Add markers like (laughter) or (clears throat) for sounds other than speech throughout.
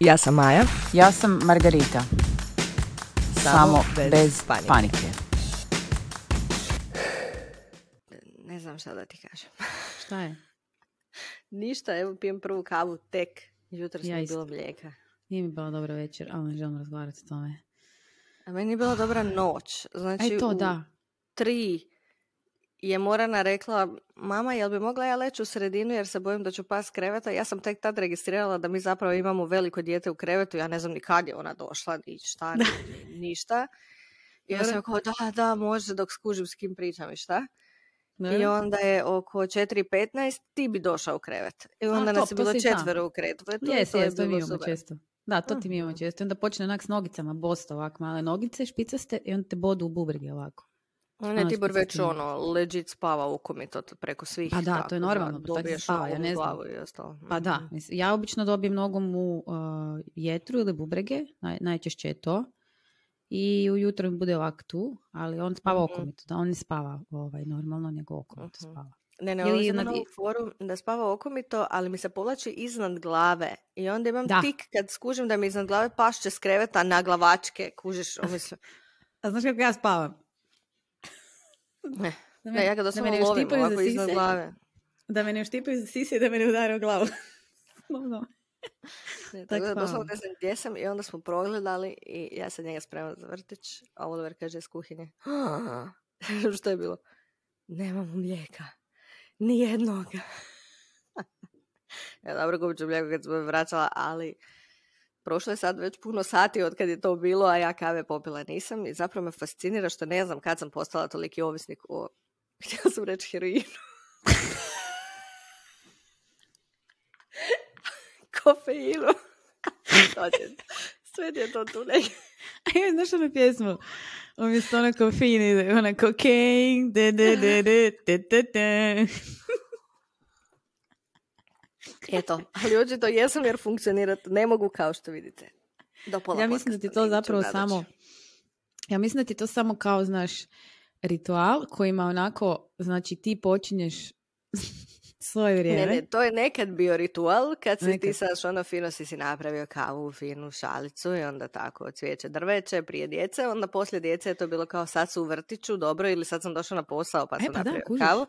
Ja sam Maja. Ja sam Margarita. Samo, bez, panike. Ne znam šta da ti kažem. (laughs) Šta je? Ništa, evo pijem prvu kavu tek. Jutro Ja je isto. bilo mlijeka. Nije mi bila dobra večer, ali ne želim razgovarati o tome. A meni je bila dobra noć. Znači, Aj to, u da. tri je Morana rekla, mama, jel bi mogla ja leći u sredinu jer se bojim da ću pas kreveta. Ja sam tek tad registrirala da mi zapravo imamo veliko dijete u krevetu. Ja ne znam ni kad je ona došla, ni šta, ni, ni- ništa. I ja sam kao, da, da, može dok skužim s kim pričam i šta. I Dobro. onda je oko 4.15 ti bi došao u krevet. I A, onda top, nas je bilo četvero u krevetu. Jes, jes, to mi imamo često. Da, to ti mi imamo Mhm. često. I onda počne onak s nogicama bosta, ovak male nogice, špicaste i onda te bodu u bubrege ovako. Ne, Ono Tibor već ono, legit spava ukomito preko svih. Pa da, to tako je normalno, pa se dobiješ spava, ja ne znam. glavu i ostalo. Pa da, Mhm. mislim, ja obično dobijem nogom u uh, jetru ili bubrege, naj, najčešće je to. I ujutro mi bude ovak tu, ali on spava Mhm. okomito, da on ne spava ovaj, normalno, nego okomito Mhm. spava. Ne, ne, Ili ovo sam iznad- imala foru da spava okomito, ali mi se povlači iznad glave. I onda imam Da. tik kad skužim da mi iznad glave pašće s kreveta na glavačke, kužiš, (laughs) mislim, A znaš kako ja spavam? (laughs) ne. Da Ne, ja ga da doslovno me ne lovim ovako iznad glave. da me ne uštipaju za sise i da me ne udare u glavu. (laughs) No. Ne, Tak tako da doslovno spavam. ne znam gdje sam i onda smo progledali i ja sam njega spremala za vrtić, a Oliver kaže iz kuhinje, (laughs) što je bilo? Nemamo mlijeka. Nijednog. ja dobro kupit ću mlijeko kad sam me vraćala, ali prošlo je sad već puno sati od kad je to bilo, a ja kave popila nisam i zapravo me fascinira što ne znam kad sam postala toliki ovisnik o, (laughs) htjela sam reći heroinu. (laughs) Kofeinu. (laughs) Sve je to tu negdje. A ja, znaš onu pjesmu? Umjesto ono kofeina ide ona cocaine, de, de, de, de, de, de, de. Eto, (laughs) ali očito jesam jer funkcionirati ne mogu kao što vidite. Do pola Ja mislim da ti to zapravo nadaći. samo, ja mislim da ti to samo kao, znaš, ritual kojima onako, znači ti počinješ (laughs) svoje Ne, vrijeme. ne, to je nekad bio ritual kad si ti Nekad. sad ono fino si si napravio kavu, finu šalicu i onda tako cvijeće drveće prije djece, onda poslije djece je to bilo kao sad su u vrtiću, dobro, ili sad sam došla na posao pa E, sam pa da, napravio kužiš. kavu.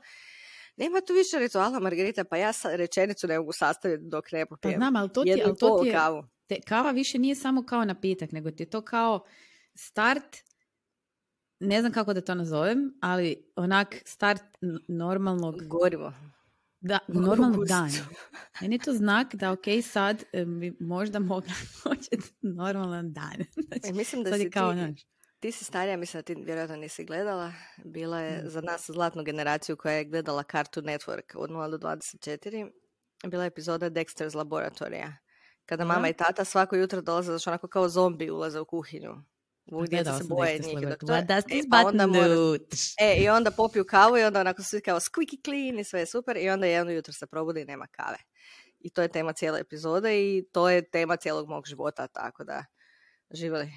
Nema tu više rituala, Margarita, pa ja rečenicu ne mogu sastaviti dok ne Pa popijem. znam, ali to ti, jednu ali to ti je, kavu. te, kava više nije samo kao napitak, nego ti je to kao start, ne znam kako da to nazovem, ali onak start normalnog Gorivo. Da, normalnog dana. Meni je to znak da ok, sad bi možda mogla (laughs) početi normalan dan. Znači, E, mislim da sad si je kao, ti, znaš, ti si starija, mislim da ti vjerojatno nisi gledala. Bila je Mm. za nas zlatnu generaciju koja je gledala Cartoon Network od 0 do 24. Bila je epizoda Dexter's Laboratorija. Kada Aha. mama i tata svako jutro dolaze, znači onako kao zombi ulaze u kuhinju. Djeca gledala se boje njih. Dok to- e, pa onda mora-? E, i onda popiju kavu i onda onako svi kao squeaky clean i sve je super i onda jedno jutro se probudi i nema kave. I to je tema cijele epizode i to je tema cijelog mog života, tako da živjeli.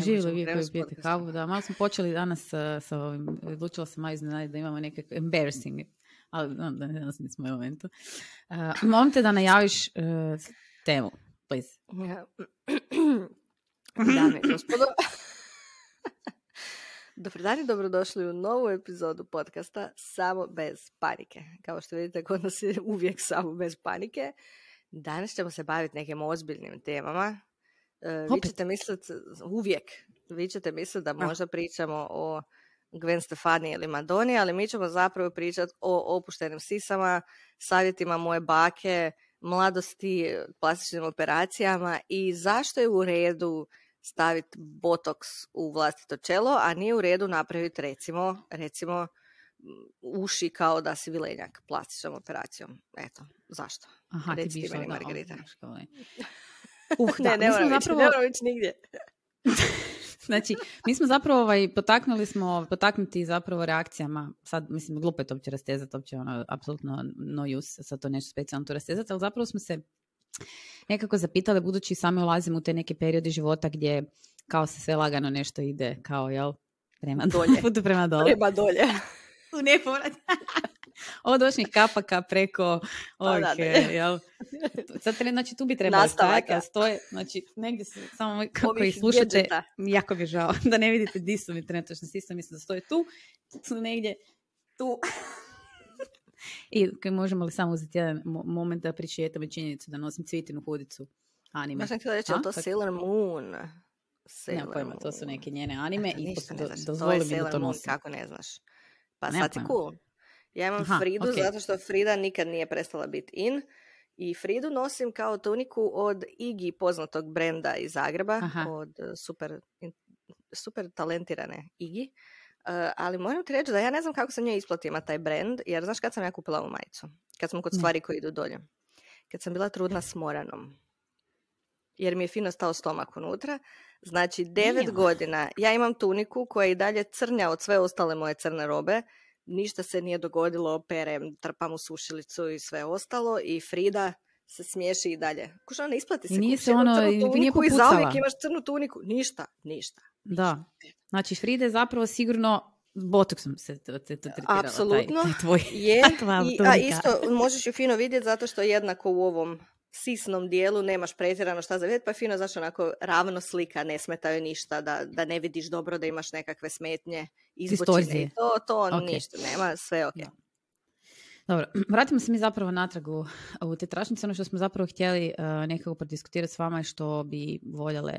Živjeli ćemo vi koji pijete kavu, da. Malo smo počeli danas sa, sa ovim, odlučila sam malo iznenaditi da imamo neke embarrassing, ali da danas nismo u momentu. Uh, molim te da najaviš uh, temu, please. (clears throat) Dame i gospodo. (laughs) Dobar dan i dobrodošli u novu epizodu podcasta Samo bez panike. Kao što vidite, kod nas je uvijek samo bez panike. Danas ćemo se baviti nekim ozbiljnim temama. E, vi ćete misliti, uvijek, vi ćete misliti da možda pričamo o Gwen Stefani ili Madoni, ali mi ćemo zapravo pričati o opuštenim sisama, savjetima moje bake, mladosti, plastičnim operacijama i zašto je u redu staviti botoks u vlastito čelo, a nije u redu napraviti recimo, recimo uši kao da si vilenjak plastičnom operacijom. Eto, zašto? Aha, ti Reci ti išla, meni, Margarita. (laughs) Uh, (laughs) da, ne, ne mi smo zapravo- ne ići nigdje. (laughs) Znači, mi smo zapravo ovaj, potaknuli smo, potaknuti zapravo reakcijama, sad mislim glupo je to uopće rastezati, uopće ono, apsolutno no use, sad to nešto specijalno tu rastezati, ali zapravo smo se nekako zapitali, budući sami ulazimo u te neke periode života gdje kao se sve lagano nešto ide, kao, jel, prema Dolje. (laughs) putu prema dole. Treba dolje. U nepovrat. Od ošnih kapaka preko ovih, jel? (laughs) Sad, znači, tu bi trebalo stajati, stoje, znači, negdje se, samo kako ih slušate, jako bi žao (laughs) da ne vidite di su mi trenutačno sistem, mislim da stoje tu, su negdje tu. (laughs) I možemo li samo uzeti jedan moment da pričetamo činjenicu da nosim cvitinu hudicu anime. Ja sam htjela reći, to Sailor Moon? Sailor Nema pojma, to su neke njene anime i do, dozvoli mi da to nosim. Kako ne znaš? Pa sad je cool. Ja imam Aha, Fridu okay. zato što Frida nikad nije prestala biti in. I Fridu nosim kao tuniku od Igi, poznatog brenda iz Zagreba, Aha. od e, super, super talentirane Igi. Uh, ali moram ti reći da ja ne znam kako sam njoj isplatila taj brand, jer znaš kad sam ja kupila ovu majicu? Kad smo kod stvari koji idu dolje. Kad sam bila trudna s Moranom. Jer mi je fino stao stomak unutra. Znači, devet godina ja imam tuniku koja je i dalje crnja od sve ostale moje crne robe ništa se nije dogodilo, perem, trpam u sušilicu i sve ostalo i Frida se smiješi i dalje. Kuša, ne isplati se. Nije se ono, nije I zauvijek imaš crnu tuniku. Ništa, ništa. Da. Znači, Frida je zapravo sigurno botoksom se to, to, to Apsolutno. Taj, taj tvoj, je. (laughs) I, a isto možeš ju fino vidjeti zato što jednako u ovom sisnom dijelu nemaš pretjerano šta za vidjeti, pa je fino zašto onako ravno slika, ne smetaju ništa, da, da ne vidiš dobro, da imaš nekakve smetnje, izbočine to, to okay. ništa, nema, sve ok. Dobro, (clears throat) vratimo se mi zapravo natrag u, u te tračnice. Ono što smo zapravo htjeli uh, nekako prodiskutirati s vama je što bi voljele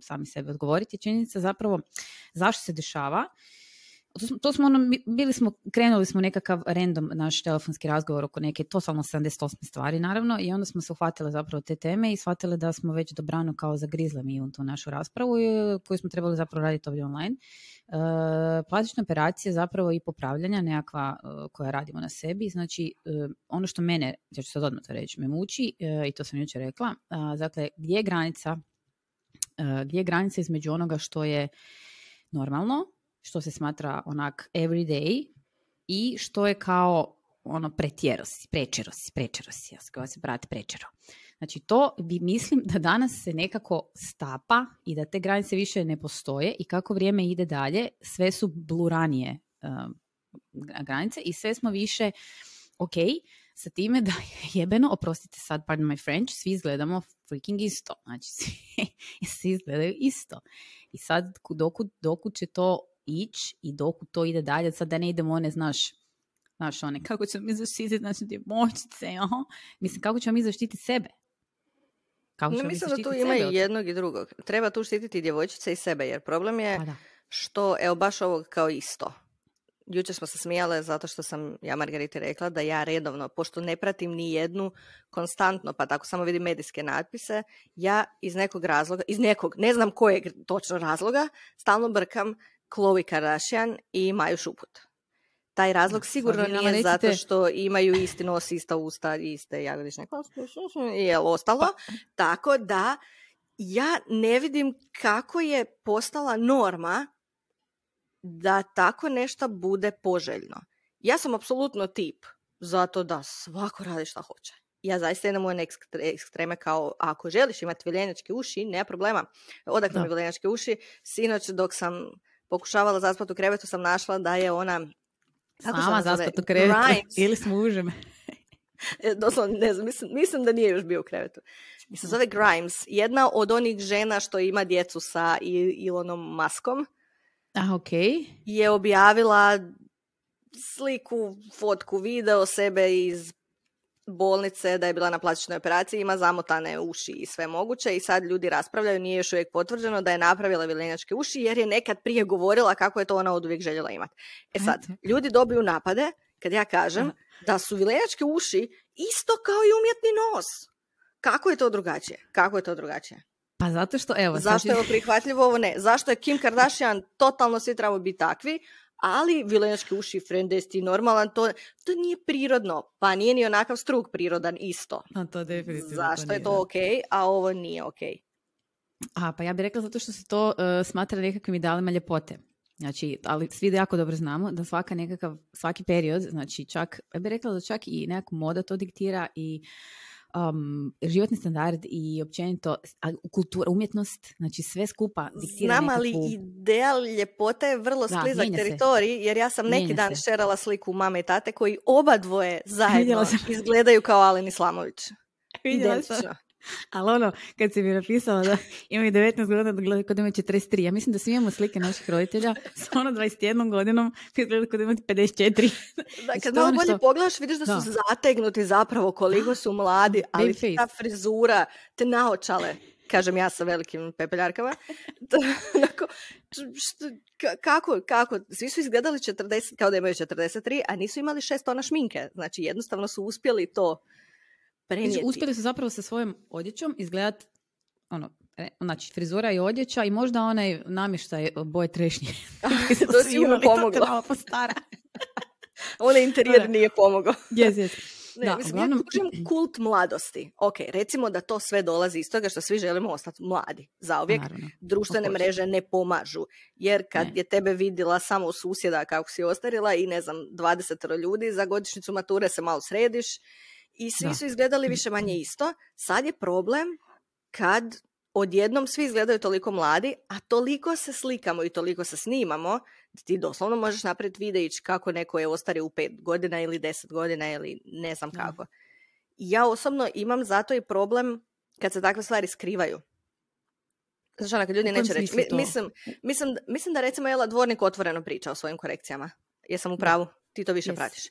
sami sebe odgovoriti. Činjenica zapravo zašto se dešava to smo, ono, bili smo, krenuli smo nekakav random naš telefonski razgovor oko neke totalno 78 stvari naravno i onda smo se uhvatile zapravo te teme i shvatile da smo već dobrano kao zagrizle mi u tu našu raspravu koju smo trebali zapravo raditi ovdje online. Uh, plastična operacija zapravo i popravljanja nekakva uh, koja radimo na sebi, znači ono što mene, ja ću sad odmah to reći, me muči i to sam jučer rekla, dakle gdje je granica gdje je granica između onoga što je normalno što se smatra onak everyday i što je kao ono pretjero si, prečero si, prečero si, ja se brate prečero. Znači to bi mislim da danas se nekako stapa i da te granice više ne postoje i kako vrijeme ide dalje, sve su bluranije um, granice i sve smo više ok sa time da je jebeno, oprostite sad, pardon my French, svi izgledamo freaking isto. Znači, (laughs) svi, svi izgledaju isto. I sad, dokud, dokud će to ići i dok to ide dalje, sad da ne idemo one, znaš, znaš one, kako ćemo mi zaštititi naše djevojčice, mislim, kako ćemo mi zaštititi sebe? Kako no, mislim da tu ima i jednog i drugog. Treba tu štititi djevojčice i sebe, jer problem je pa što, evo, baš ovo kao isto. Jučer smo se smijale zato što sam ja Margariti rekla da ja redovno, pošto ne pratim ni jednu konstantno, pa tako samo vidim medijske natpise, ja iz nekog razloga, iz nekog, ne znam kojeg točno razloga, stalno brkam Khloe Kardashian i Maju Šuput. Taj razlog sigurno nije zato što imaju isti nos, ista usta, iste jagodične koske i ostalo. Pa. Tako da ja ne vidim kako je postala norma da tako nešto bude poželjno. Ja sam apsolutno tip zato da svako radi šta hoće. Ja zaista idem u one ekstreme kao ako želiš imati viljenjačke uši, nema problema. Odakle mi viljenjačke uši? Sinoć dok sam pokušavala zaspati u krevetu sam našla da je ona Sama zaspati u krevetu ili s mužem. (laughs) E, doslovno, ne znam, mislim, mislim, da nije još bio u krevetu. Se zove Grimes. Jedna od onih žena što ima djecu sa Ilonom Maskom. A, ok. Je objavila sliku, fotku, video sebe iz bolnice da je bila na plastičnoj operaciji, ima zamotane uši i sve moguće i sad ljudi raspravljaju, nije još uvijek potvrđeno da je napravila vilenjačke uši jer je nekad prije govorila kako je to ona od uvijek željela imati. E sad, ljudi dobiju napade kad ja kažem da su vilenjačke uši isto kao i umjetni nos. Kako je to drugačije? Kako je to drugačije? Pa zato što, evo... Zašto je ovo prihvatljivo, ovo ne? Zašto je Kim Kardashian totalno svi trebao biti takvi, ali vilenjačke uši frendesti normalan, to, to nije prirodno, pa nije ni onakav struk prirodan isto. A to definitivno Zašto to je to ok, a ovo nije ok? A, pa ja bih rekla zato što se to uh, smatra nekakvim idealima ljepote. Znači, ali svi da jako dobro znamo da svaka nekakav, svaki period, znači čak, ja bih rekla da čak i nekakva moda to diktira i um, životni standard i općenito kultura, umjetnost, znači sve skupa diktira Znam, ali ideal ljepote je vrlo sklizak teritorij, jer ja sam neki dan šerala sliku mame i tate koji oba dvoje (laughs) zajedno izgledaju kao Alen Islamović. Vidjela sam. (laughs) Ali ono, kad si mi napisala da imaju 19 godina, da kod imaju 43. Ja mislim da svi imamo slike naših roditelja (laughs) s ono 21 godinom, kad kod imaju (laughs) 54. Da, kad malo bolje pogledaš, vidiš da su zategnuti zapravo koliko su mladi, ali ta frizura, te naočale, kažem ja sa velikim pepeljarkama, kako, kako, svi su izgledali 40, kao da imaju 43, a nisu imali šest tona šminke. Znači jednostavno su uspjeli to prenijeti. uspjeli su zapravo sa svojom odjećom izgledat ono, e, znači frizura i odjeća i možda onaj namještaj boje trešnje. (laughs) (laughs) to si ima pomoglo. To postara. (laughs) Onaj interijer nije pomogao. Yes, yes. Ne, da, mislim, uglavnom... ja kult mladosti. Ok, recimo da to sve dolazi iz toga što svi želimo ostati mladi. Zauvijek Naravno. društvene mreže ne pomažu. Jer kad je tebe vidjela samo susjeda kako si ostarila i ne znam, 20 ljudi, za godišnjicu mature se malo središ i svi su izgledali više manje isto. Sad je problem kad odjednom svi izgledaju toliko mladi, a toliko se slikamo i toliko se snimamo, da ti doslovno možeš napraviti videić kako neko je ostario u pet godina ili deset godina ili ne znam kako. Ja osobno imam zato i problem kad se takve stvari skrivaju. Znači, ono, kad ljudi neće reći. mislim, mislim, mislim da recimo Jela Dvornik otvoreno priča o svojim korekcijama. Jesam u pravu? Ti to više pratiš.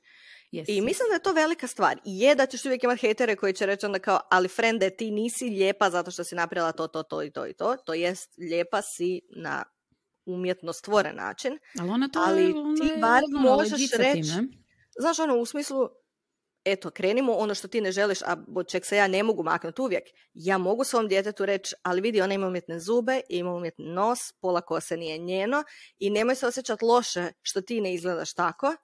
I mislim da je to velika stvar. I je da ćeš uvijek imati hejtere koji će reći onda kao, ali frende, ti nisi lijepa zato što si napravila to, to, to i to i to. To jest, lijepa si na umjetno stvoren način. Ali, ona to, ali ti bar možeš reći, znaš ono, u smislu, eto, krenimo ono što ti ne želiš, a čeg se ja ne mogu maknuti uvijek. Ja mogu svom djetetu reći, ali vidi, ona ima umjetne zube, ima umjetni nos, pola kose nije njeno i nemoj se osjećati loše što ti ne izgledaš tako,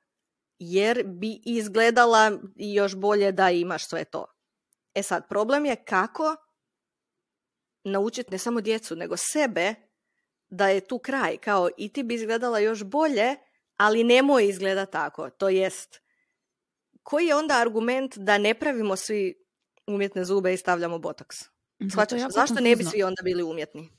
jer bi izgledala još bolje da imaš sve to. E sad, problem je kako naučiti ne samo djecu, nego sebe da je tu kraj. Kao i ti bi izgledala još bolje, ali nemoj izgleda tako. To jest, koji je onda argument da ne pravimo svi umjetne zube i stavljamo botoks? Shvaćaš? Zašto ne bi svi onda bili umjetni?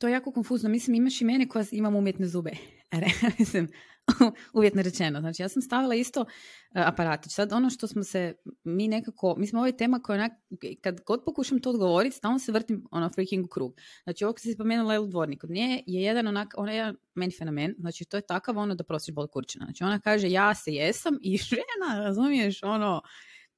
To je jako konfuzno. Mislim, imaš i mene koja imam umjetne zube. (laughs) Mislim, (laughs) uvjetno rečeno. Znači, ja sam stavila isto uh, aparatić. Sad, ono što smo se, mi nekako, mi smo ovo tema koja, onak, kad god pokušam to odgovoriti, stalno se vrtim ono freaking u krug. Znači, ovo kad si spomenula Elu Dvornik, nje je jedan onak, ona je jedan meni fenomen, znači, to je takav ono da prosiš bol kurčina. Znači, ona kaže, ja se jesam i (laughs) žena, razumiješ, ono,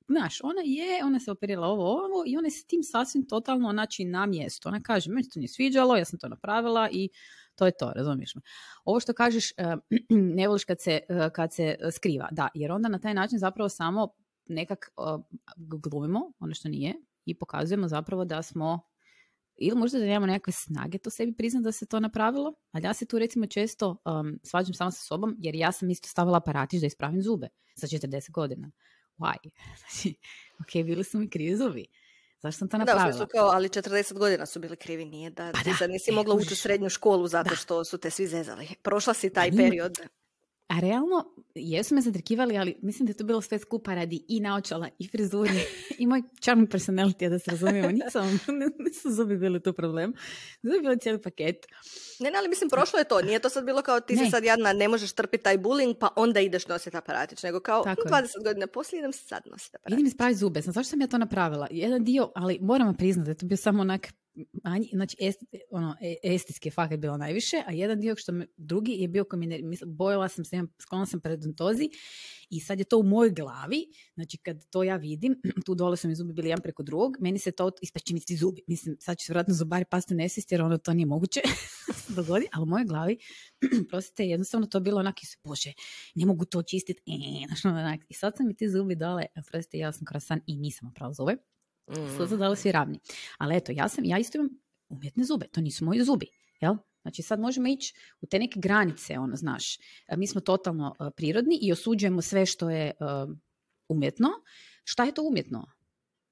Znaš, ona je, ona se operirala ovo, ovo i ona je s tim sasvim totalno znači na mjesto. Ona kaže, meni to nije sviđalo, ja sam to napravila i to je to, razumiješ me. Ovo što kažeš, eh, (clears throat) ne voliš kad se, eh, kad se skriva, da, jer onda na taj način zapravo samo nekak eh, glumimo, ono što nije, i pokazujemo zapravo da smo ili možda da nemamo nekakve snage to sebi priznati da se to napravilo, ali ja se tu recimo često um, svađam samo sa sobom, jer ja sam isto stavila aparatić da ispravim zube sa 40 godina why? (laughs) Znači, ok, bili su mi krivi zubi. Zašto sam to napravila? Da, kao, ali 40 godina su bili krivi, nije da, pa da, nisi e, mogla ući u srednju školu zato što su te svi zezali. Prošla si taj period. A realno, jesu me zadrkivali, ali mislim da je to bilo sve skupa radi i naočala, i frizuri, (laughs) i moj charming personality, da se razumijemo. Nisam, nisu zubi bili tu problem. Zubi bili cijeli paket. Ne, ne, ali mislim, prošlo je to. Nije to sad bilo kao ti ne. si sad jadna, ne možeš trpiti taj bullying, pa onda ideš nositi aparatić. Nego kao Tako 20 je. godina poslije idem sad nositi aparatić. Idem ispraviti zube. Znam zašto sam ja to napravila. Jedan dio, ali moram priznati da je to bio samo onak znači est, ono, e, estetski fakat bilo najviše, a jedan dio što me, drugi je bio koji mi bojala sam se, sklona sam predontozi i sad je to u mojoj glavi, znači kad to ja vidim, (clears throat) tu dole su mi zubi bili jedan preko drugog, meni se to ispeće mi ti zubi, mislim sad će se vjerojatno zubari pasti nesvijest jer ono to nije moguće (laughs) dogodi, ali u mojoj glavi, (clears throat) prostite, jednostavno to bilo onak i se, bože, ne mogu to čistiti, e, onak. i sad sam mi ti zubi dole, prostite, ja sam krasan i nisam opravo zube, Mm. Su dali svi ravni. Ali eto, ja, sam, ja isto imam umjetne zube, to nisu moji zubi. Jel? Znači sad možemo ići u te neke granice, ono, znaš. E, mi smo totalno uh, prirodni i osuđujemo sve što je uh, umjetno. Šta je to umjetno?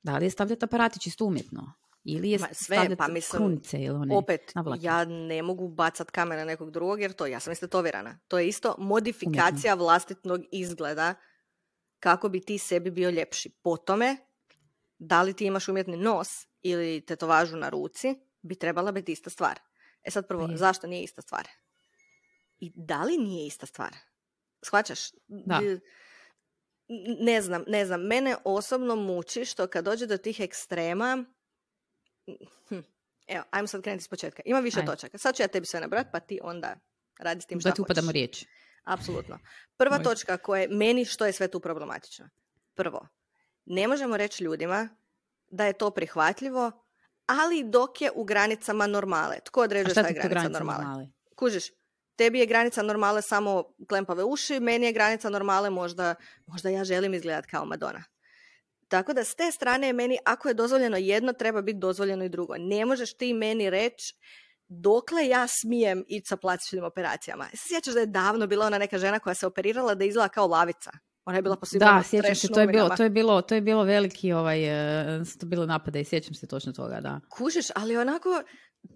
Da li je stavljati aparatić isto umjetno? Ili je sve, pa mislim, krunice ili one opet, ja ne mogu bacat kamen na nekog drugog jer to, ja sam istetovirana. To je isto modifikacija vlastitnog izgleda kako bi ti sebi bio ljepši. Po tome da li ti imaš umjetni nos ili tetovažu na ruci, bi trebala biti ista stvar. E sad prvo, Je. zašto nije ista stvar? I da li nije ista stvar? Shvaćaš? Da. Ne znam, ne znam. Mene osobno muči što kad dođe do tih ekstrema, hm, evo, ajmo sad krenuti iz početka. Ima više Ajde. točaka. Sad ću ja tebi sve nabrati, pa ti onda radi s tim Da šta ti hoćeš. upadamo riječ. Apsolutno. Prva Može. točka koja je meni što je sve tu problematično. Prvo, ne možemo reći ljudima da je to prihvatljivo, ali dok je u granicama normale. Tko određuje šta je granica granica normale? normale? Kužiš, tebi je granica normale samo klempave uši, meni je granica normale možda, možda ja želim izgledati kao Madonna. Tako da s te strane je meni, ako je dozvoljeno jedno, treba biti dozvoljeno i drugo. Ne možeš ti meni reći dokle ja smijem ići sa plastičnim operacijama. Sjećaš da je davno bila ona neka žena koja se operirala da izgleda kao lavica? Ona je bila po svim Da, sjećam se, to je bilo, to je bilo, to je bilo veliki ovaj, e, to bilo napade i sjećam se točno toga, da. Kužiš, ali onako,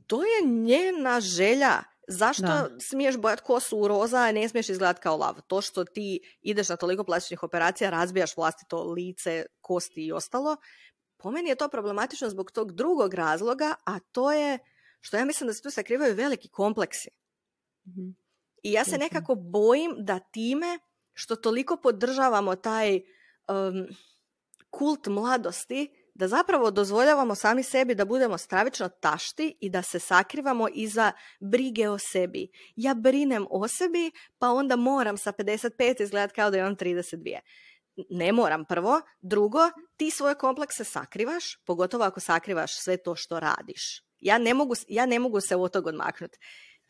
to je njena želja. Zašto Da. smiješ bojati kosu u roza, a ne smiješ izgledati kao lav? To što ti ideš na toliko plastičnih operacija, razbijaš vlastito lice, kosti i ostalo, po meni je to problematično zbog tog drugog razloga, a to je što ja mislim da se tu sakrivaju veliki kompleksi. Mhm. I ja se nekako bojim da time što toliko podržavamo taj um, kult mladosti, da zapravo dozvoljavamo sami sebi da budemo stravično tašti i da se sakrivamo iza brige o sebi. Ja brinem o sebi, pa onda moram sa 55 izgledati kao da imam 32. Ne moram prvo. Drugo, ti svoje komplekse sakrivaš, pogotovo ako sakrivaš sve to što radiš. Ja ne mogu, ja ne mogu se od toga odmaknuti.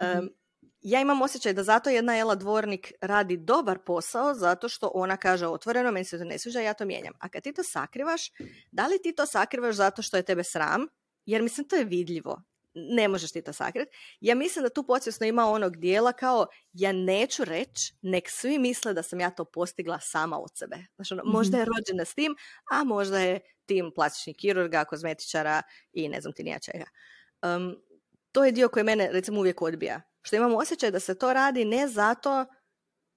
Mhm. Um, ja imam osjećaj da zato jedna Ela Dvornik radi dobar posao zato što ona kaže otvoreno, meni se to ne sviđa, ja to mijenjam. A kad ti to sakrivaš, da li ti to sakrivaš zato što je tebe sram? Jer mislim to je vidljivo. Ne možeš ti to sakriti. Ja mislim da tu podsvjesno ima onog dijela kao ja neću reći, nek svi misle da sam ja to postigla sama od sebe. Znači, ono, možda je rođena s tim, a možda je tim plastičnih kirurga, kozmetičara i ne znam ti nija čega. Um, to je dio koji mene recimo uvijek odbija. Što imam osjećaj da se to radi ne zato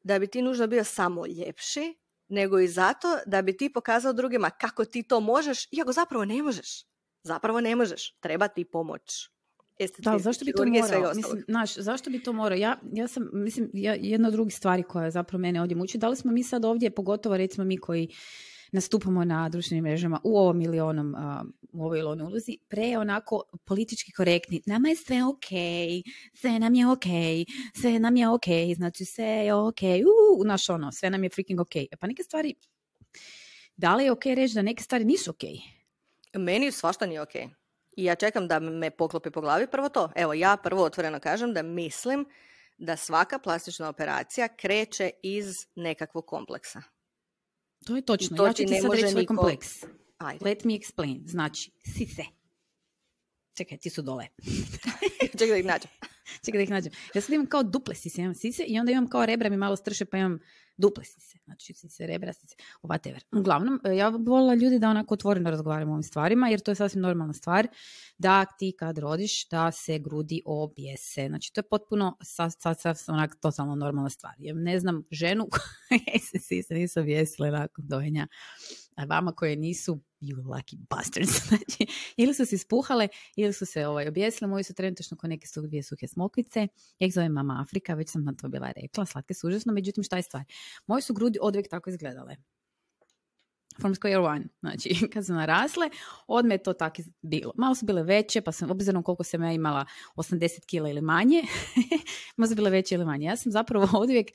da bi ti nužno bio samo ljepši, nego i zato da bi ti pokazao drugima kako ti to možeš, iako zapravo ne možeš. Zapravo ne možeš. Treba ti pomoć. Da, ali zašto bi to morao? Mislim, znaš, zašto bi to morao? Ja, ja sam, mislim, ja, jedna od drugih stvari koja zapravo mene ovdje muči, da li smo mi sad ovdje, pogotovo recimo mi koji nastupamo na društvenim mrežama u ovom ili onom, u ovoj ili onoj ulozi, pre onako politički korektni. Nama je sve ok, sve nam je ok, sve nam je ok, znači sve je ok, u, naš ono, sve nam je freaking ok. Pa neke stvari, da li je ok reći da neke stvari nisu ok? Meni svašta nije ok. I ja čekam da me poklopi po glavi prvo to. Evo, ja prvo otvoreno kažem da mislim da svaka plastična operacija kreće iz nekakvog kompleksa. To je točno. to ja ću ti sad reći svoj niko- kompleks. Ajde. Let me explain. Znači, sise. Čekaj, ti su dole. (laughs) Čekaj da ih nađem. (laughs) Čekaj da ih nađem. Ja sad imam kao duple sise, imam sise i onda imam kao rebra mi malo strše pa imam duple sise. Znači sise, rebra, sise, whatever. Uglavnom, e, ja bih volila ljudi da onako otvoreno razgovaramo o ovim stvarima jer to je sasvim normalna stvar da ti kad rodiš da se grudi objese. Znači to je potpuno sad, sad, sad onak totalno normalna stvar. Ja ne znam ženu koja (laughs) se sise nisu objesile nakon dojenja. A vama koje nisu, you lucky bastards. (laughs) Znači, ili su se ispuhale, ili su se ovaj, objesile. Moji su trenutačno ko neke su dvije suhe smokvice. Ja ih zovem mama Afrika, već sam na to bila rekla. Slatke su užasno, međutim šta je stvar? Moje su grudi odvijek tako izgledale. From square one. Znači, (laughs) kad su narasle, odme je to tako bilo. Malo su bile veće, pa sam, obzirom koliko sam ja imala 80 kila ili manje, (laughs) malo su bile veće ili manje. Ja sam zapravo odvijek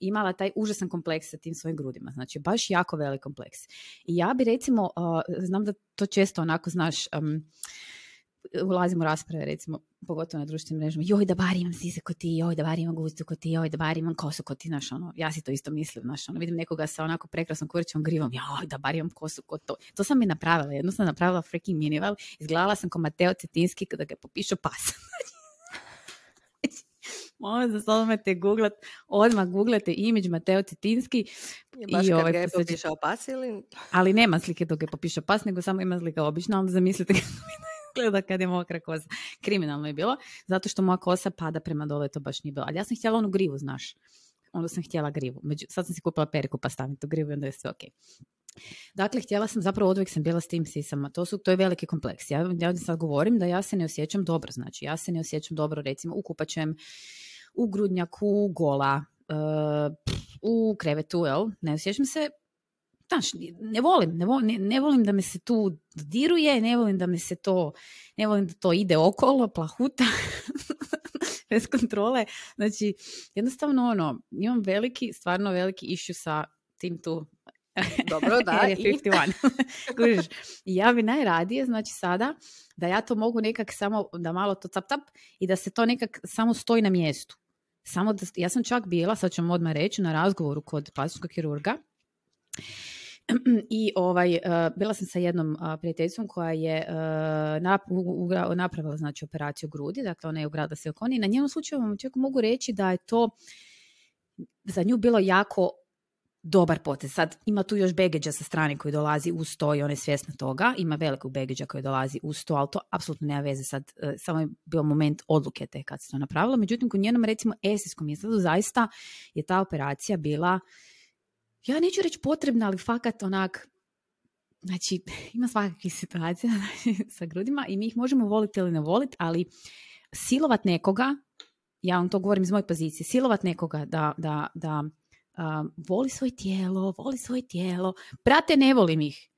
imala taj užasan kompleks sa tim svojim grudima. Znači, baš jako velik kompleks. I ja bi recimo, uh, znam da to često onako, znaš, um, ulazimo u rasprave, recimo, pogotovo na društvenim mrežama, joj da bar imam sise ko ti, joj da bar imam guzicu ko ti, joj da bar imam kosu ko ti, znaš, ono, ja si to isto mislim, znaš, ono, vidim nekoga sa onako prekrasnom kurićom grivom, joj da bar imam kosu ko to. To sam i napravila, jedno napravila freaking minival, izgledala sam ko Mateo Cetinski kada ga je popišao pas. (laughs) Molim za sad imate googlat, odmah googlate imidž Mateo Cetinski, Baš I kad ovaj, ga je ću- popišao pas ili... ali nema slike dok je popiša pas, nego samo ima slika obična, ali zamislite (laughs) kako mi gleda kad je mokra kosa. Kriminalno je bilo, zato što moja kosa pada prema dole, to baš nije bilo. Ali ja sam htjela onu grivu, znaš. onda sam htjela grivu. Među, sad sam si kupila periku pa stavim tu grivu i onda je sve ok. Dakle, htjela sam, zapravo odvijek sam bila s tim sisama. To, su, to je veliki kompleks. Ja, ja sad govorim da ja se ne osjećam dobro. Znači, ja se ne osjećam dobro, recimo, u kupačem, u grudnjaku, gola, uh, u krevetu, jel? Ne osjećam se znaš, ne volim, ne volim, ne, volim da me se tu diruje, ne volim da me se to, ne volim da to ide okolo, plahuta, (laughs) bez kontrole. Znači, jednostavno ono, imam veliki, stvarno veliki issue sa tim tu dobro, da. I 51. ja bi najradije, znači sada, da ja to mogu nekak samo, da malo to cap cap i da se to nekak samo stoji na mjestu. Samo da, ja sam čak bila, sad vam odmah reći, na razgovoru kod plastičkog kirurga i ovaj, uh, bila sam sa jednom uh, prijateljicom koja je uh, napravila znači, operaciju grudi, dakle ona je ugradila se okoni. Na njenom slučaju vam mogu reći da je to za nju bilo jako dobar potez. Sad ima tu još begeđa sa strane koji dolazi uz to i on je svjesna toga. Ima velikog begeđa koji dolazi uz to, ali to apsolutno nema veze sad. E, samo je bio moment odluke te kad se to napravilo. Međutim, kod njenom recimo esijskom mjestu zaista je ta operacija bila ja neću reći potrebna, ali fakat onak Znači, (laughs) ima svakakvih situacija (laughs) sa grudima i mi ih možemo voliti ili ne voliti, ali silovat nekoga, ja vam to govorim iz moje pozicije, silovat nekoga da, da, da voli svoje tijelo, voli svoje tijelo. Brate, ne volim ih.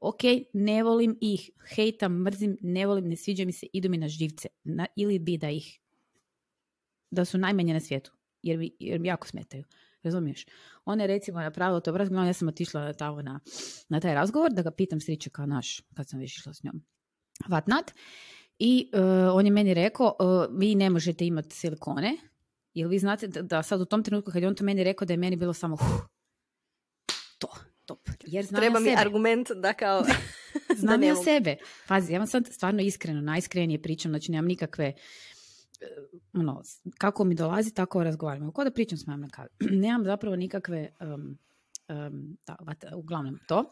Ok, ne volim ih, hejtam, mrzim, ne volim, ne sviđa mi se, idu mi na živce. Na, ili bi da ih, da su najmanje na svijetu, jer mi, jer mi jako smetaju. Razumiješ? Ona je recimo napravila to obraz, ja sam otišla tamo na, na taj razgovor da ga pitam sriče kao naš, kad sam već išla s njom. Vatnat. I uh, on je meni rekao, uh, vi ne možete imati silikone, Jel vi znate da, sad u tom trenutku kad je on to meni rekao da je meni bilo samo to, top. Jer znam Treba mi argument da kao... (laughs) znam ja sebe. Pazi, ja vam sad stvarno iskreno, najskrenije pričam, znači nemam nikakve eh, ono, kako mi dolazi, tako razgovaram. Kako da pričam s mojom na kavi. nemam zapravo nikakve, um, um, uglavnom to.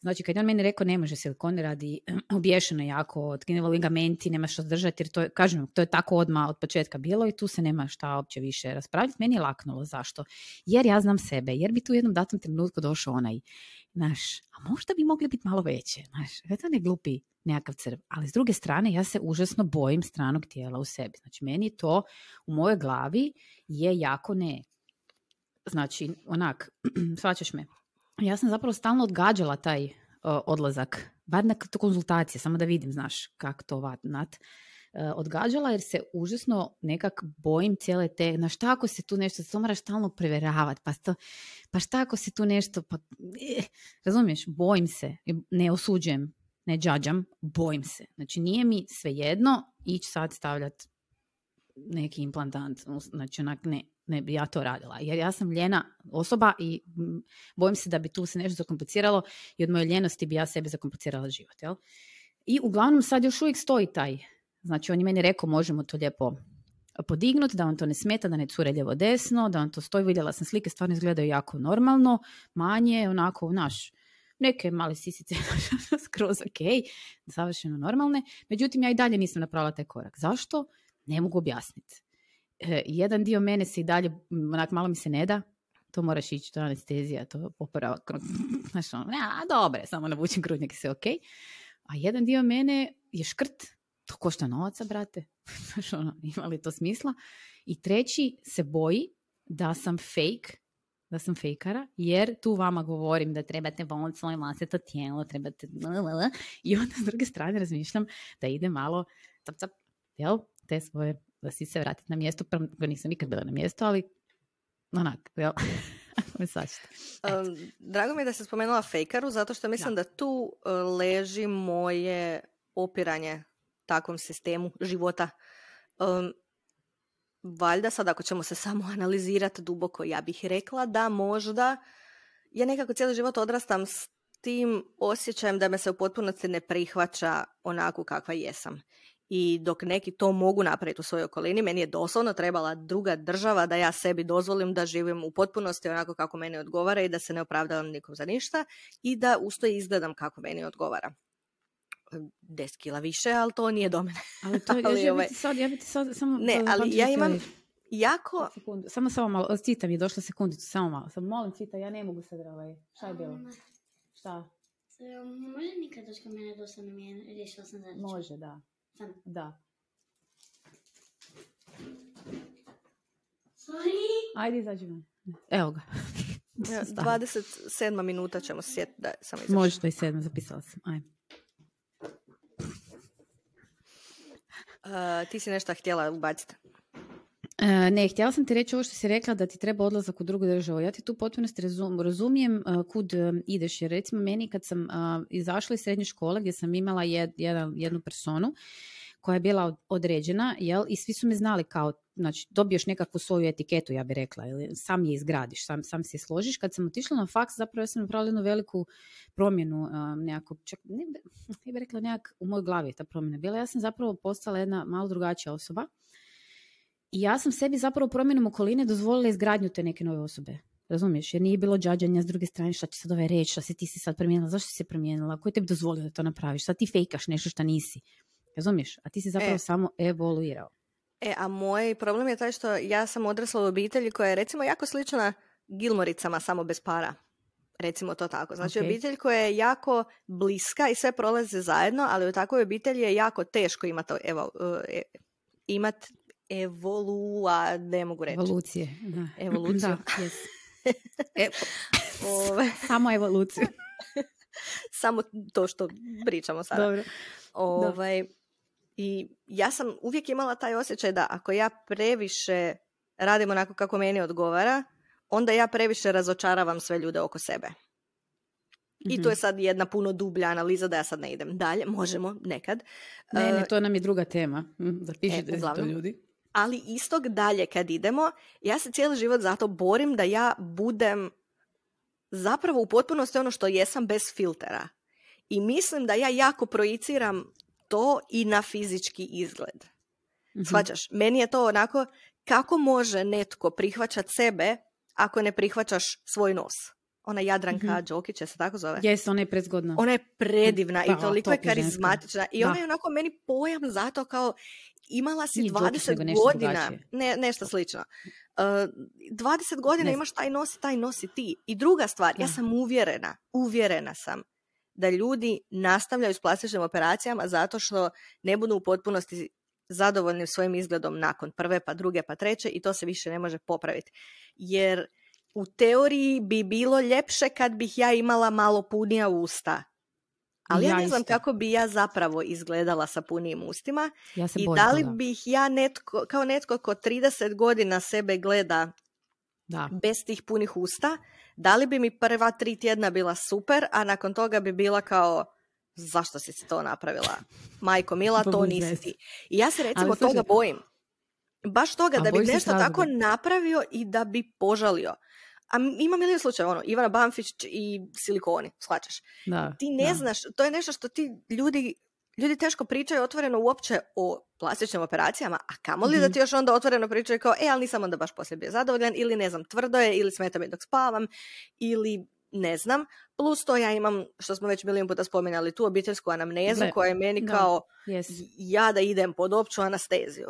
Znači, kad je on meni rekao ne može silikone radi (clears throat) obješeno jako, tkinevo ligamenti, nema što držati, jer to je, kažem, to je tako odmah od početka bilo i tu se nema šta uopće više raspravljati. Meni je laknulo. Zašto? Jer ja znam sebe, jer bi tu u jednom datom trenutku došao onaj, naš, a možda bi mogli biti malo veće, znaš, to ne glupi nekakav crv. Ali s druge strane, ja se užasno bojim stranog tijela u sebi. Znači, meni to u mojoj glavi je jako ne. Znači, onak, (clears throat) svačaš me, ja sam zapravo stalno odgađala taj odlazak, bar na konzultacije, samo da vidim, znaš, kako to vatnat. Uh, odgađala jer se užasno nekak bojim cijele te, na šta ako se tu nešto, to moraš stalno preveravati, pa, pa šta ako se tu nešto, pa, eh, razumiješ, bojim se, ne osuđujem, ne džađam, bojim se. Znači nije mi svejedno ići sad stavljati neki implantant, znači onak ne, ne bi ja to radila. Jer ja sam ljena osoba i bojim se da bi tu se nešto zakompliciralo i od moje ljenosti bi ja sebi zakomplicirala život. Jel? I uglavnom sad još uvijek stoji taj. Znači on je meni rekao možemo to lijepo podignuti, da on to ne smeta, da ne cure lijevo desno, da on to stoji. Vidjela sam slike, stvarno izgledaju jako normalno, manje, onako, naš, neke male sisice (laughs) skroz ok, savršeno normalne. Međutim, ja i dalje nisam napravila taj korak. Zašto? Ne mogu objasniti. E, jedan dio mene se i dalje, onak malo mi se ne da, to moraš ići, to je anestezija, to popravak, (laughs) znaš, ono, a, dobre, samo navučem grudnjak i sve ok. A jedan dio mene je škrt, to košta novaca, brate, (laughs) znaš, ono, ima li to smisla? I treći se boji da sam fake, da sam fejkara, jer tu vama govorim da trebate voliti svoje vlastito tijelo, trebate... I onda s druge strane razmišljam da ide malo cap, cap, jel, te svoje da si se vratiti na mjesto, prvo nisam nikad bila na mjesto, ali onak, jel? (laughs) um, drago mi je da se spomenula fejkaru, zato što mislim da, tu e, leži moje opiranje takvom sistemu života. Um, valjda sad ako ćemo se samo analizirati duboko, ja bih rekla da možda ja nekako cijeli život odrastam s tim osjećajem da me se u potpunosti ne prihvaća onako kakva jesam i dok neki to mogu napraviti u svojoj okolini, meni je doslovno trebala druga država da ja sebi dozvolim da živim u potpunosti onako kako meni odgovara i da se ne opravdavam nikom za ništa i da usto izgledam kako meni odgovara. 10 kila više, ali to nije do mene. Ali to (laughs) ali, ja, ovaj... sad, ja sad samo... Ne, ali ja imam, jako... Sekundu. Samo, samo malo, Cita mi je došla sekundicu, samo malo. Samo molim Cita, ja ne mogu sad ovaj. Šta je bilo? Šta? Može nikad doći kod mene nam je, riješila sam. Može, da. Da. Sorry. Ajde, izađi van. Evo ga. Ja, Stani. 27 minuta ćemo se sjetiti da sam izašla. Može, to i sedam, zapisala sam. Ajde. Uh, ti si nešto htjela ubaciti. E, ne, htjela sam ti reći ovo što si rekla da ti treba odlazak u drugu državu. Ja ti tu potpunosti razum, razumijem e, kud e, ideš. Jer recimo meni kad sam izašla iz srednje škole gdje sam imala jed, jedan, jednu personu koja je bila od- određena, jel, i svi su me znali kao, znači, dobiješ nekakvu svoju etiketu, ja bih rekla, ili sam je izgradiš, sam, sam se složiš. Kad sam otišla na faks, zapravo ja sam napravila jednu veliku promjenu, nekako, čak, ne, bi- ne bih rekla nekak u mojoj glavi je ta promjena bila. Ja sam zapravo postala jedna malo drugačija osoba. I ja sam sebi zapravo promjenom okoline dozvolila izgradnju te neke nove osobe. Razumiješ? Jer nije bilo džađanja s druge strane šta će sad ovaj reći, šta si ti si sad promijenila, zašto si se promijenila, ko je tebi dozvolio da to napraviš, sad ti fejkaš nešto šta nisi. Razumiješ? A ti si zapravo E. samo evoluirao. E, a moj problem je taj što ja sam odrasla u obitelji koja je recimo jako slična Gilmoricama samo bez para. Recimo to tako. Znači Ok. obitelj koja je jako bliska i sve prolaze zajedno, ali u takvoj obitelji je jako teško imati evo, e, imat evolua, ne mogu reći. Evolucije. Da. Evoluciju. Da, yes. (laughs) E, Ove, samo evoluciju. (laughs) samo to što pričamo sada. Dobro. Ovaj, I ja sam uvijek imala taj osjećaj da ako ja previše radim onako kako meni odgovara, onda ja previše razočaravam sve ljude oko sebe. I Mhm. to je sad jedna puno dublja analiza da ja sad ne idem dalje, možemo nekad. Ne, E, ne, to nam je druga tema. Mm, Zapišite si to ljudi. Ali istog dalje kad idemo, ja se cijeli život zato borim da ja budem zapravo u potpunosti ono što jesam bez filtera. I mislim da ja jako projiciram to i na fizički izgled. Mhm. Shvaćaš? Meni je to onako, kako može netko prihvaćat sebe ako ne prihvaćaš svoj nos? Ona Jadranka Mhm. Đokić, se tako zove? Jes, ona je prezgodna. Ona je predivna Da, i toliko je karizmatična. I Da. ona je onako meni pojam zato kao imala si Nije Đokić, 20 nego nešto godina, drugačije. ne, nešto slično. Uh, 20 godina Ne imaš taj nos, taj nosi ti. I druga stvar, ja sam uvjerena, uvjerena sam da ljudi nastavljaju s plastičnim operacijama zato što ne budu u potpunosti zadovoljni svojim izgledom nakon prve, pa druge, pa treće i to se više ne može popraviti. Jer u teoriji bi bilo ljepše kad bih ja imala malo punija usta. Ali ja, Ja ne znam isto. kako bi ja zapravo izgledala sa punijim ustima Ja se i bojim da li bih ja netko, kao netko ko 30 godina sebe gleda Da. bez tih punih usta, da li bi mi prva tri tjedna bila super, a nakon toga bi bila kao zašto si si to napravila? Majko (laughs) Mila, to Babuš nisi ti. I ja se recimo toga bojim. Baš toga, A da bi se nešto tako napravio i da bi požalio. A ima milijun slučajeva, ono, Ivana Banfić i silikoni, shvaćaš? Da. Ti ne da. znaš, to je nešto što ti ljudi, ljudi teško pričaju otvoreno uopće o plastičnim operacijama, a kamoli da Mhm. ti još onda otvoreno pričaju kao, e, ali nisam onda baš poslije bio zadovoljan, ili ne znam, tvrdo je, ili smeta mi dok spavam, ili ne znam. Plus to ja imam, što smo već milijun puta spominjali, tu obiteljsku anamnezu koja je meni da. kao Yes. ja da idem pod opću anesteziju.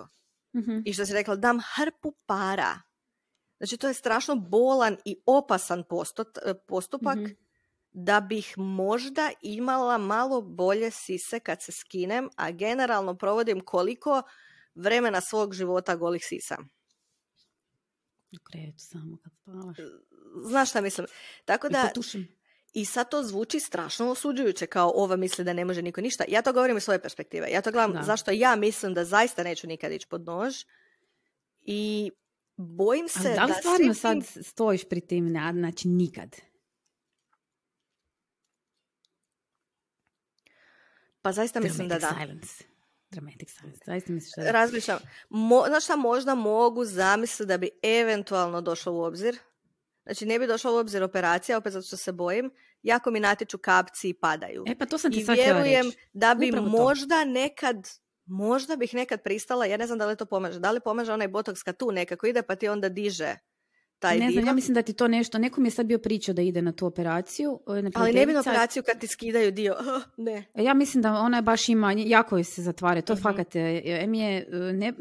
Mhm. I što si rekla, dam hrpu para. Znači, to je strašno bolan i opasan postot, postupak Mhm. da bih možda imala malo bolje sise kad se skinem, a generalno provodim koliko vremena svog života golih sisa. U krevetu samo kad spavaš. Znaš šta mislim? Tako da, potušim. i sad to zvuči strašno osuđujuće, kao ova misli da ne može niko ništa. Ja to govorim iz svoje perspektive. Ja to gledam Da. zašto ja mislim da zaista neću nikad ići pod nož i bojim se Ali da li stvarno sad stojiš pri tim, ne, znači nikad? Pa zaista mislim da Dramatic da. silence. Dramatic silence. Zaista misliš da da? Razmišljam. Mo, znaš šta možda mogu zamisliti da bi eventualno došlo u obzir? Znači ne bi došlo u obzir operacija, opet zato što se bojim. Jako mi natiču kapci i padaju. E pa to sam ti I vjerujem reći. da bi Upravo to. možda nekad, možda bih nekad pristala, ja ne znam da li to pomaže, da li pomaže onaj botoks kad tu nekako ide pa ti onda diže taj ne znam, ja mislim da ti to nešto, neko mi je sad bio pričao da ide na tu operaciju. e, Ali ne bi na operaciju kad ti skidaju dio. (laughs) ne. E, Ja mislim da ona baš ima, jako joj se zatvara, to Mhm. fakat je, em je e, ne,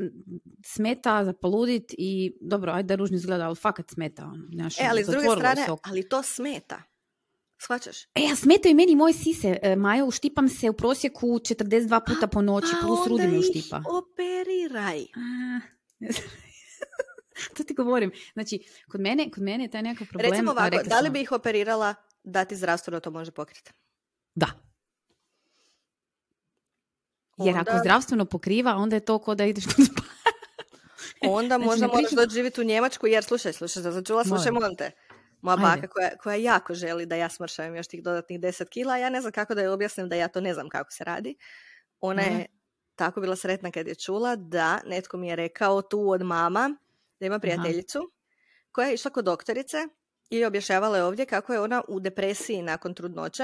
smeta za poludit i dobro, ajde da ružno izgleda, ali fakat smeta. Ono, E, ali s druge strane, ali to smeta. Shvaćaš? E, a smetaju meni moje sise, e, Majo, uštipam se u prosjeku 42 puta po noći, Pa plus rudi me ih uštipa. operiraj. A, ne (laughs) znam. to ti govorim. Znači, kod mene, kod mene je taj nekakav problem. Recimo ovako, da li bi ih operirala da ti zdravstveno to može pokriti? Da. Jer ako Onda- zdravstveno pokriva, onda je to ko da ideš kod. (laughs) Onda Znači, možda moraš doći živjeti u Njemačku, jer slušaj, slušaj, začula, slušaj, molim te. Moja Ajde. baka koja, koja jako želi da ja smršavam još tih dodatnih 10 kila, ja ne znam kako da joj objasnim da ja to ne znam kako se radi. Ona je tako bila sretna kad je čula da netko mi je rekao tu od mama da ima prijateljicu koja je išla kod doktorice i objašnjavala je ovdje kako je ona u depresiji nakon trudnoće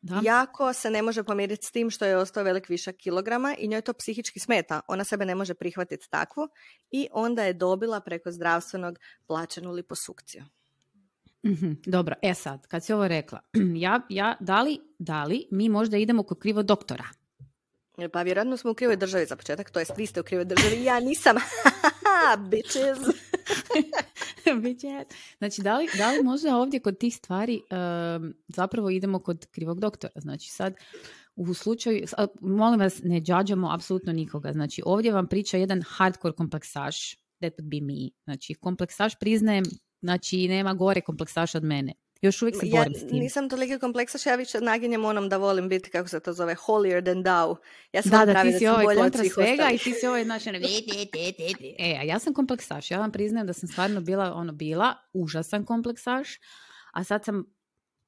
Da. jako se ne može pomiriti s tim što je ostao velik višak kilograma i njoj to psihički smeta. Ona sebe ne može prihvatiti takvu i onda je dobila preko zdravstvenog plaćenu liposukciju. Mhm, Dobro, e sad, kad si ovo rekla, (clears throat) ja, ja, da, li, da li mi možda idemo kod krivo doktora? Pa vjerojatno smo u krivoj državi za početak, to jest vi ste u krivoj državi, ja nisam. (laughs) Bitches. (laughs) Biće. znači, da li, da li možda ovdje kod tih stvari em, zapravo idemo kod krivog doktora? Znači, sad, u slučaju, molim vas, ne džađamo apsolutno nikoga. Znači, ovdje vam priča jedan hardcore kompleksaš, that would be me. Znači, kompleksaš priznajem, znači, nema gore kompleksaša od mene. Još uvijek se Ja borim s tim. nisam toliki kompleksaš, ja više naginjem onom da volim biti, kako se to zove, holier than thou. Ja sam Da, da, ti si sam ovaj kontra svega i ti si ovaj, znači, ono. E, a ja sam kompleksaš. Ja vam priznajem da sam stvarno bila, ono, bila užasan kompleksaš, a sad sam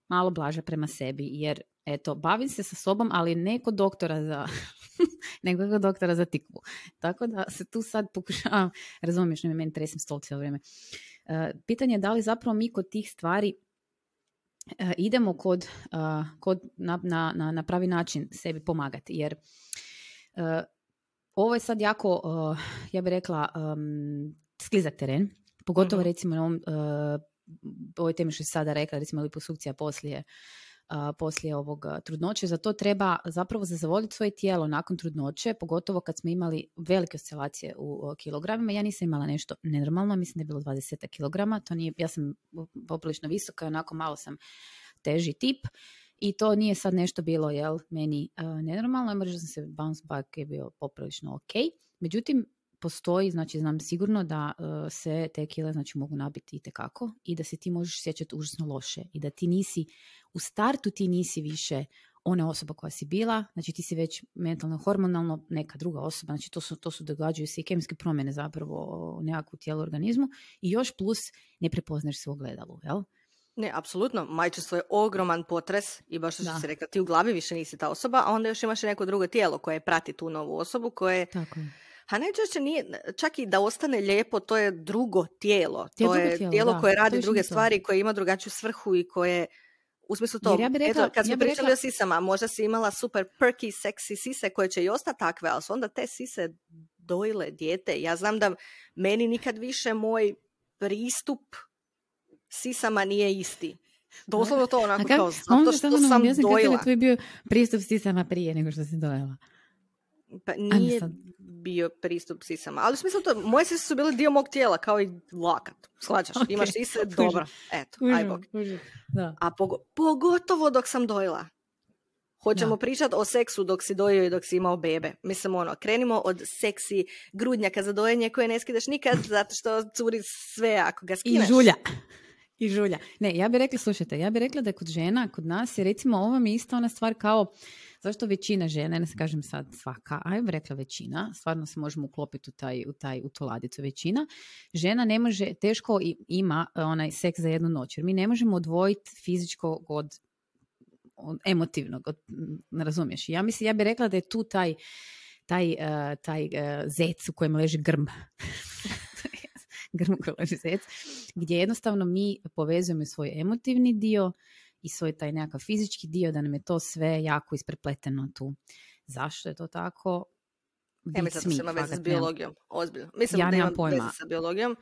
malo blaža prema sebi, jer, eto, bavim se sa sobom, ali ne kod doktora za, (laughs) nego kod doktora za tikvu. Tako da se tu sad pokušavam, razumiješ, ne meni tresem stol cijelo vrijeme. E, pitanje je da li zapravo mi kod tih stvari e, idemo kod, a, kod na, na, na, na pravi način sebi pomagati, jer e, ovo je sad jako, e, ja bih rekla, sklizak teren, pogotovo Mhm. recimo na ovom, e, ovoj temi što si sada rekla, recimo liposukcija poslije, poslije ovog trudnoće, za to treba zapravo zavoliti svoje tijelo nakon trudnoće, pogotovo kad smo imali velike oscilacije u kilogramima. Ja nisam imala nešto nenormalno, mislim da je bilo 20 kilograma, to nije, ja sam poprilično visoka, onako malo sam teži tip i to nije sad nešto bilo, jel, meni uh, nenormalno, možda sam se bounce back je bio poprilično ok. Međutim, postoji, znači znam sigurno da uh, se te kile znači, mogu nabiti itekako i da se ti možeš sjećati užasno loše i da ti nisi, u startu ti nisi više ona osoba koja si bila, znači ti si već mentalno, hormonalno neka druga osoba, znači to su, to su događaju se i kemijske promjene zapravo u nekakvu tijelu organizmu i još plus ne prepoznaš se u ogledalu, jel? Ne, apsolutno. Majčinstvo je ogroman potres i baš što si rekla, ti u glavi više nisi ta osoba, a onda još imaš i neko drugo tijelo koje prati tu novu osobu, koje, Tako je. A najčešće nije, čak i da ostane lijepo, to je drugo tijelo. To je To drugo je tijelo, tijelo da, koje radi druge stvari, koje ima drugačiju svrhu i koje, u smislu to, ja bi rekla- eto, kad smo ja pričali rekla- o sisama, možda si imala super perky, seksi sise koje će i ostati takve, ali su onda te sise dojile dijete. Ja znam da meni nikad više moj pristup sisama nije isti. Doslovno to onako kak- kao, zato što nam sam dojela. je tvoj bio pristup sisama prije nego što si dojela. Pa nije. Bio pristup sisama. Ali u smislu to, moje sise su bile dio mog tijela, kao i lakat. Slađaš, Ok, imaš sise, dobro. Eto, aj bog. Da. A pogo- pogotovo dok sam dojela. Hoćemo Da. pričati o seksu dok si dojio i dok si imao bebe. Mislim, ono, krenimo od seksi grudnjaka za dojenje koje ne skidaš nikad zato što curi sve ako ga I skineš. žulja. I žulja. Ne, ja bih rekla, slušajte, ja bih rekla da kod žena, kod nas je recimo ovo mi je isto ona stvar kao zašto većina žena, ne se kažem sad svaka, a ja bih rekla većina, stvarno se možemo uklopiti u, taj, u, taj, u tu ladicu, većina, žena ne može, teško ima e, onaj seks za jednu noć, jer mi ne možemo odvojiti fizičko od emotivnog, od, ne razumiješ. Ja mislim, ja bih rekla da je tu taj, taj, e, taj e, zec u kojem leži grm. (laughs) (laughs) grm u kojem leži zec, gdje jednostavno mi povezujemo svoj emotivni dio i svoj taj nekakav fizički dio, da nam je to sve jako isprepleteno tu. Zašto je to tako? Ja mislim da to veze s biologijom, ozbiljno. Mislim Ja da nemam pojma. veze sa biologijom.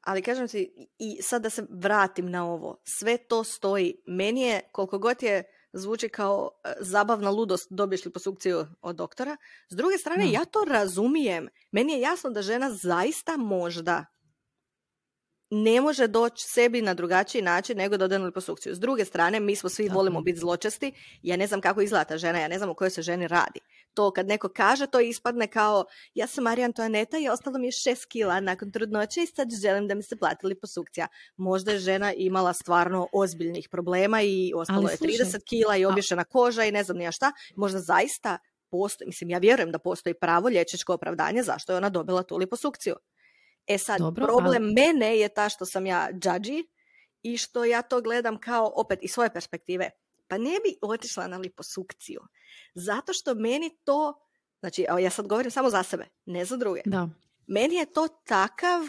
Ali kažem ti, i sad da se vratim na ovo, sve to stoji. Meni je, koliko god je zvuči kao e, zabavna ludost dobiješ li posukciju od doktora, s druge strane Da. ja to razumijem. Meni je jasno da žena zaista možda ne može doći sebi na drugačiji način nego da ode liposukciju. S druge strane, mi smo svi Tako volimo biti zločesti. Ja ne znam kako izgleda ta žena, ja ne znam o kojoj se ženi radi. To kad neko kaže, to ispadne kao ja sam Marija Antoaneta i ostalo mi je šest kila nakon trudnoće i sad želim da mi se plati liposukcija. Možda je žena imala stvarno ozbiljnih problema i ostalo Ali je slušaj, 30 kila i obješena koža i ne znam ni ja šta. Možda zaista postoji, mislim ja vjerujem da postoji pravo liječničko opravdanje zašto je ona dobila tu liposukciju. E sad, Dobro, problem mene je ta što sam ja džadži i što ja to gledam kao opet iz svoje perspektive. Pa ne bi otišla na liposukciju. Zato što meni to, znači ja sad govorim samo za sebe, ne za druge. Da. Meni je to takav,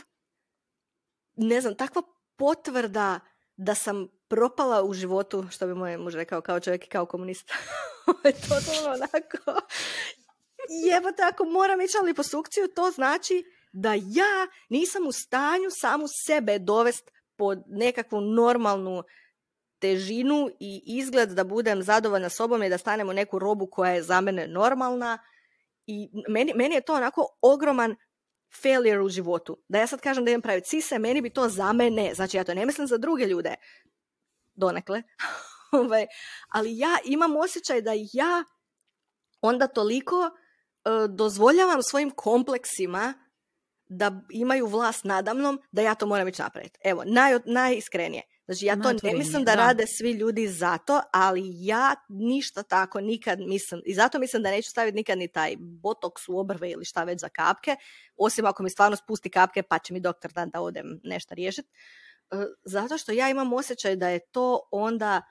ne znam, takva potvrda da sam propala u životu, što bi moj muž rekao, kao čovjek i kao komunista. (laughs) Totalno onako, jebote, ako moram ići na liposukciju, to znači da ja nisam u stanju samu sebe dovest pod nekakvu normalnu težinu i izgled da budem zadovoljna sobom i da stanem u neku robu koja je za mene normalna. I meni, meni je to onako ogroman failure u životu. Da ja sad kažem da idem praviti sise, meni bi to za mene, znači ja to ne mislim za druge ljude, donekle, (laughs) Ovaj, ali ja imam osjećaj da ja onda toliko e, dozvoljavam svojim kompleksima da imaju vlast nadamnom da ja to moram ići napraviti. Evo, naj, najiskrenije. Znači ja to ne mislim da, da. rade svi ljudi zato, ali ja ništa tako nikad mislim, i zato mislim da neću staviti nikad ni taj botoks u obrve ili šta već za kapke, osim ako mi stvarno spusti kapke pa će mi doktor dan da odem nešto riješiti. E, Zato što ja imam osjećaj da je to onda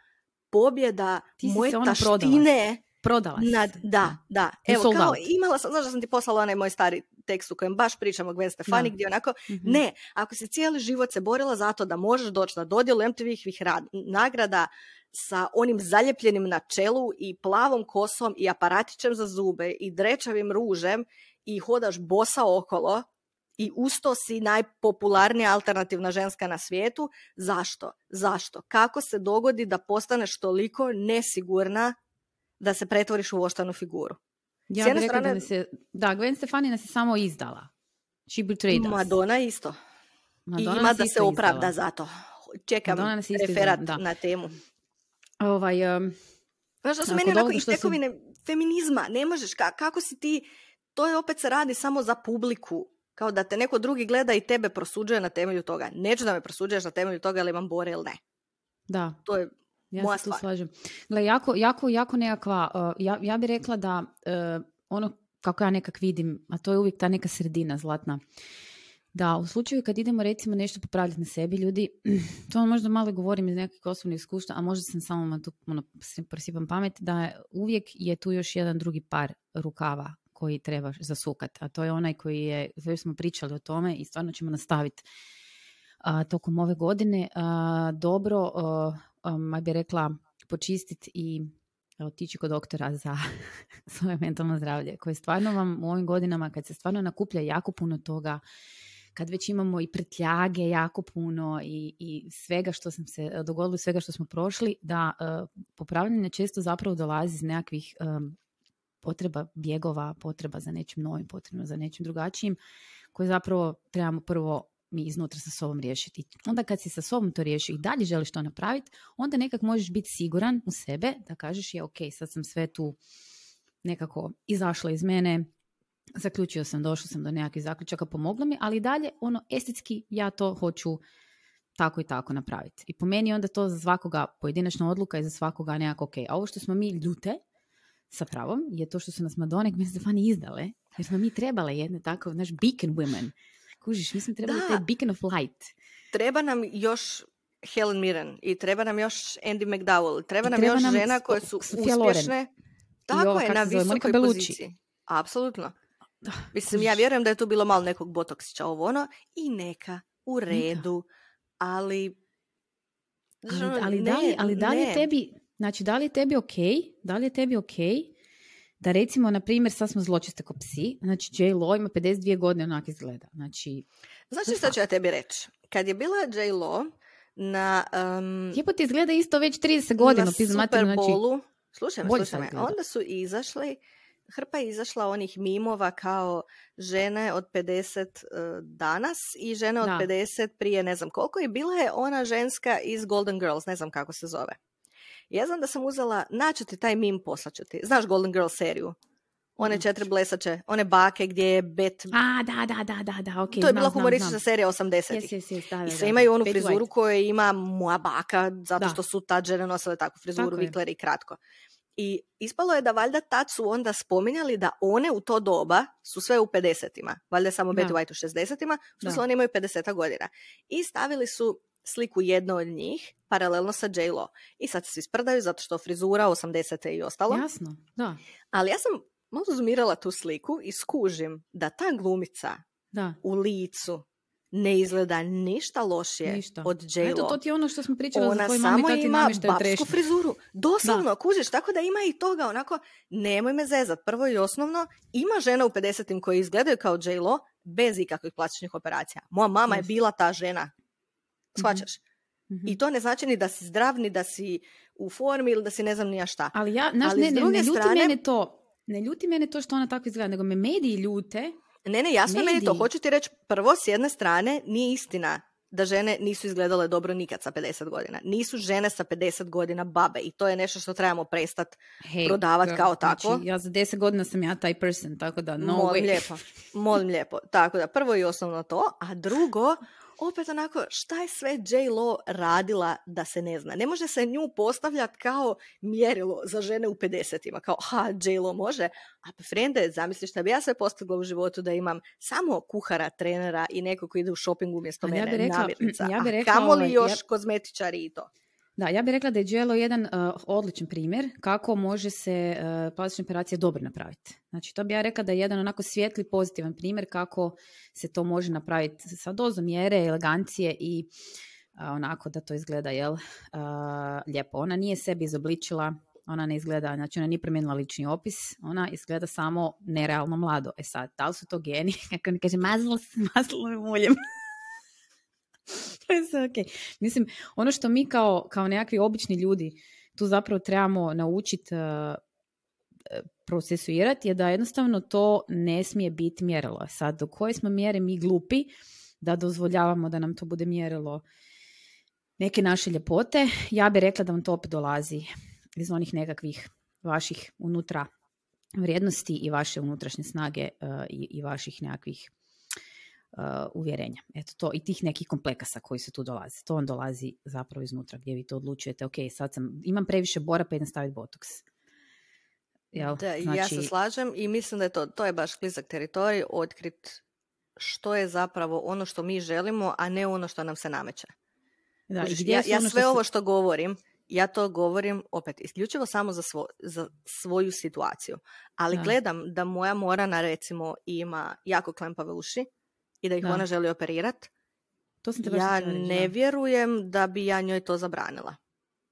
pobjeda moje taštine Prodala si nad, se. da, da. Evo, sold kao out. imala sam, znaš da sam ti poslala onaj moj stari tekst u kojem baš pričam o Gwen Stefani, Da. gdje onako, Mhm. ne, ako si cijeli život se borila zato da možeš doći na dodjelu MTV-ih rad, nagrada sa onim zaljepljenim na čelu i plavom kosom i aparatićem za zube i drečavim ružem i hodaš bosa okolo i usto si najpopularnija alternativna ženska na svijetu. Zašto? Zašto? Kako se dogodi da postaneš toliko nesigurna da se pretvoriš u oštanu figuru? Ja bih rekla da strane- nas je, da, Gwen Stefani nas je samo izdala. She betrayed us. Madonna isto. Madonna I ima da se opravda izdala. za to. Čekam Madonna referat izdala, da. na temu. Ovaj, um, Znaš što su meni onako i feminizma. Ne možeš, ka- kako si ti, to je opet se radi samo za publiku. Kao da te neko drugi gleda i tebe prosuđuje na temelju toga. Neću da me prosuđuješ na temelju toga ili imam bore ili ne. da, To je ja Moja se tu stvar. slažem. Gle, jako, jako, jako nekakva, uh, ja, ja bih rekla da uh, ono kako ja nekak vidim, a to je uvijek ta neka sredina zlatna, da u slučaju kad idemo recimo nešto popravljati na sebi, ljudi, (clears throat) to možda malo govorim iz nekakvih osobnih iskustva, a možda sam samo tu ono, si- prosipam pamet, da je- uvijek je tu još jedan drugi par rukava koji trebaš zasukat, a to je onaj koji je, već smo pričali o tome i stvarno ćemo nastaviti a, tokom ove godine a, dobro, a, um, bih rekla, počistiti i otići kod doktora za (laughs) svoje mentalno zdravlje, koje stvarno vam u ovim godinama, kad se stvarno nakuplja jako puno toga, kad već imamo i prtljage jako puno i, i svega što sam se e, dogodilo, svega što smo prošli, da e, popravljanje često zapravo dolazi iz nekakvih em, potreba bjegova, potreba za nečim novim, potreba za nečim drugačijim, koje zapravo trebamo prvo mi iznutra sa sobom riješiti. Onda kad si sa sobom to riješi i dalje želiš to napraviti, onda nekak možeš biti siguran u sebe da kažeš je ok, sad sam sve tu nekako izašla iz mene, zaključio sam, došla sam do nekakvih zaključaka, pomoglo mi, ali dalje ono estetski ja to hoću tako i tako napraviti. I po meni onda to za svakoga pojedinačna odluka i za svakoga nekako ok. A ovo što smo mi ljute sa pravom je to što su nas Gwen Stefani izdale, jer smo mi trebale jedne tako, znaš, beacon women. Kužiš, mi smo trebali Da. taj beacon of light. treba nam još Helen Mirren i treba nam još Andy McDowell, treba I nam treba još nam žena koje su Loren. uspješne. Tako ova, je, na visokoj poziciji. Apsolutno. Da, Mislim, ja vjerujem da je tu bilo malo nekog botoksića ovo ono i neka, u redu, ali... Ali, ali, da li, ali da li je ne. tebi, znači da li je tebi ok, da li je tebi ok da recimo, na primjer, sad smo zločiste ko psi, znači J. Lo ima 52 godine, onak izgleda. Znači, Znači što ću ja tebi reći? Kad je bila J. Lo na, um, Jebote, izgleda isto već 30 godina. na Super materinu, znači, Bowlu, slušaj me, slušaj me, onda su izašli, hrpa je izašla onih mimova kao žene od 50 uh, danas i žene od Da. 50 prije ne znam koliko i bila je ona ženska iz Golden Girls, ne znam kako se zove. Ja znam da sam uzela, naću ti taj mim, poslaću ti. Znaš Golden Girls seriju? One četiri blesače, one bake gdje je Bet... A, da, da, da, da, da, ok. to je bila humoristična serija 80-ih. Jes, jes, jes, da, da, I sve imaju onu frizuru koju ima moja baka, zato Da. što su tad žene nosile takvu frizuru, Tako je. vikleri i kratko. I ispalo je da valjda tad su onda spominjali da one u to doba su sve u 50-ima. Valjda je samo Da. Betty White u 60-ima, što su one imaju 50 godina. I stavili su sliku jedno od njih, paralelno sa J-Lo. I sad se svi sprdaju zato što frizura 80. i ostalo. Jasno, da, Ali ja sam malo zoomirala tu sliku i skužim da ta glumica da. u licu ne izgleda ništa lošije Ništa. od J-Lo. Eto, to ti je ono što smo pričali za Ona tvoj mami, samo tati ima babsku frizuru. Doslovno, kužiš, tako da ima i toga, onako, nemoj me zezat. Prvo i osnovno, ima žena u 50-im koji izgledaju kao J-Lo bez ikakvih plastičnih operacija. Moja mama je bila ta žena. Shvaćaš? Mhm. I to ne znači ni da si zdrav, ni da si u formi ili da si ne znam ni ja šta. Ali ja, znaš, Ali ne, ne, ne ljuti strane- mene to. Ne ljuti mene to što ona tako izgleda, nego me mediji ljute. Ne, ne, jasno je meni to. mediji. Hoću ti reći, prvo, s jedne strane, nije istina da žene nisu izgledale dobro nikad sa 50 godina. Nisu žene sa 50 godina babe i to je nešto što trebamo prestati Hey, Prodavat girl, kao tako. Znači, ja za 10 godina sam ja taj person, tako da no molim way. lijepo, molim lijepo. Tako da, prvo i osnovno to, a drugo, opet onako, šta je sve J-Lo radila da se ne zna? Ne može se nju postavljati kao mjerilo za žene u 50-ima, kao, ha, J-Lo može, a pa frende, zamisli šta bi ja sve postigla u životu da imam samo kuhara, trenera i neko ko ide u shopping umjesto A ja mene, bi rekla- namirnica, ja bi a rekla, kamoli ovaj, još ja- kozmetičari i to. Da, ja bih rekla da je Jello jedan uh, odličan primjer kako može se uh, plastična operacija dobro napraviti. Znači, to bi ja rekla da je jedan onako svijetli, pozitivan primjer kako se to može napraviti sa dozom mjere, elegancije i uh, onako da to izgleda, jel, lijepo. Ona nije sebi izobličila, ona ne izgleda, znači ona nije promijenila lični opis, ona izgleda samo nerealno mlado. E sad, da li su to geni? (laughs) Kako ne kaže, s (laughs) maslinovim uljem. (laughs) to je sve okej. Mislim, ono što mi kao, kao nekakvi obični ljudi tu zapravo trebamo naučiti procesuirati je da jednostavno to ne smije biti mjerilo. Sad, do koje smo mjere mi glupi da dozvoljavamo da nam to bude mjerilo neke naše ljepote, ja bih rekla da vam to opet dolazi iz onih nekakvih vaših unutra vrijednosti i vaše unutrašnje snage uh, i, vaših nekakvih uvjerenja. Eto to i tih nekih komplekasa koji se tu dolaze. To on dolazi zapravo iznutra gdje vi to odlučujete, ok, sad sam, imam previše bora pa idem staviti botoks. Jel? Da, i ja Znači- se slažem i mislim da je to, to je baš klizak teritorij, otkrit što je zapravo ono što mi želimo, a ne ono što nam se nameće. Da, Kužiš, ja, ja ono što sve se- ovo što govorim, ja to govorim opet isključivo samo za, svo, za svoju situaciju. Ali Da. gledam da moja morana recimo ima jako klempave uši i da ih Da. ona želi operirat. To sam te baš Ja reći, ne da. vjerujem da bi ja njoj to zabranila.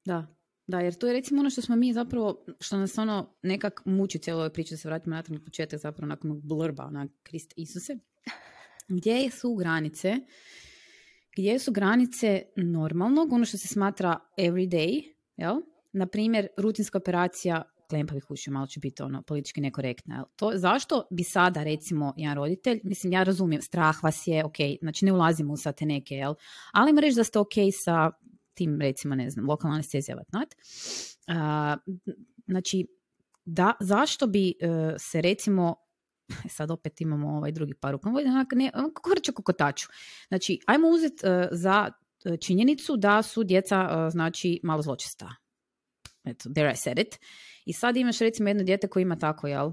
Da, da, jer to je recimo ono što smo mi zapravo, što nas ono nekak muči cijelo ovoj priči, da se vratimo natrag na početak zapravo nakon blurba, onak Krist Isuse. Gdje su granice, gdje su granice normalnog, ono što se smatra everyday, jel? Na primjer, rutinska operacija klempavih ušiju, malo će biti ono politički nekorektna. To, zašto bi sada recimo jedan roditelj, mislim ja razumijem, strah vas je, ok, znači ne ulazimo u sad te neke, jel? Ali im reći da ste ok sa tim recimo, ne znam, lokalna anestezija vatnat. Znači, da, zašto bi e, se recimo (laughs) sad opet imamo ovaj drugi par rukom, ne, onako vrče kokotaču. Znači, ajmo uzeti e, za e, činjenicu da su djeca, e, znači, malo zločesta. Eto, there I said it. I sad imaš recimo jedno dijete koje ima tako, jel,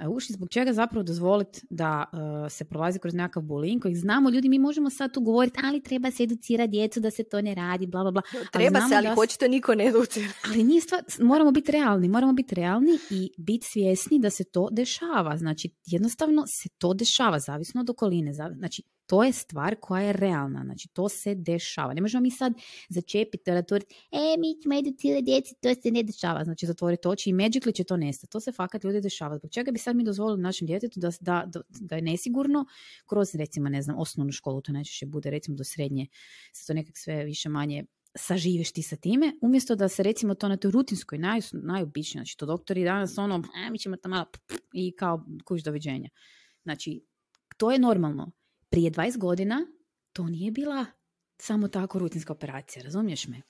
e, uši, zbog čega zapravo dozvoliti da e, se prolazi kroz nekakav bullying koji znamo ljudi, mi možemo sad tu govoriti, ali treba se educirati djecu da se to ne radi, bla, bla, bla. Treba znamo se, ali da hoćete niko ne educira. Ali nije stvar, moramo biti realni, moramo biti realni i biti svjesni da se to dešava. Znači, jednostavno se to dešava, zavisno od okoline. Znači, To je stvar koja je realna, znači to se dešava. Ne možemo mi sad začepiti, zatvoriti, e, mi ćemo educirati djeci, to se ne dešava. Znači zatvoriti oči i magically će to nestati. To se fakat ljudi dešava. Zbog čega bi sad mi dozvolili našem djetetu da, da, da, je nesigurno kroz recimo, ne znam, osnovnu školu, to najčešće bude recimo do srednje, se to nekak sve više manje saživiš ti sa time, umjesto da se recimo to na toj rutinskoj, naj, najobičnije, znači to doktori danas ono, e, mi ćemo to malo i kao kuć doviđenja. Znači, to je normalno. Prije 20 godina to nije bila samo tako rutinska operacija, razumiješ me?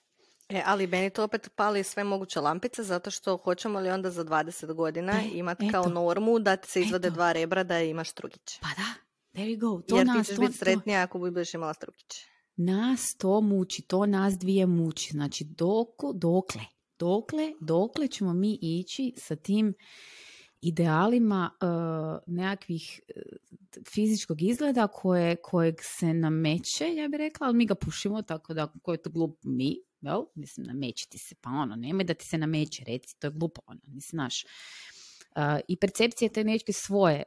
E, ali meni to opet pali sve moguće lampice, zato što hoćemo li onda za 20 godina e, imati kao normu da ti se izvade dva rebra da imaš strugić. Pa da, there you go. To Jer nas, ti ćeš to, biti sretnija ako budeš imala strugić. Nas to muči, to nas dvije muči. Znači, doko, dokle, dokle, dokle ćemo mi ići sa tim idealima uh, nekakvih uh, fizičkog izgleda koje, kojeg se nameće, ja bih rekla, ali mi ga pušimo, tako da ko je to glup mi, jel? Mislim, nameće ti se, pa ono, nemoj da ti se nameće, reci, to je glupo, ono, nisi naš. Uh, I percepcije te nečke svoje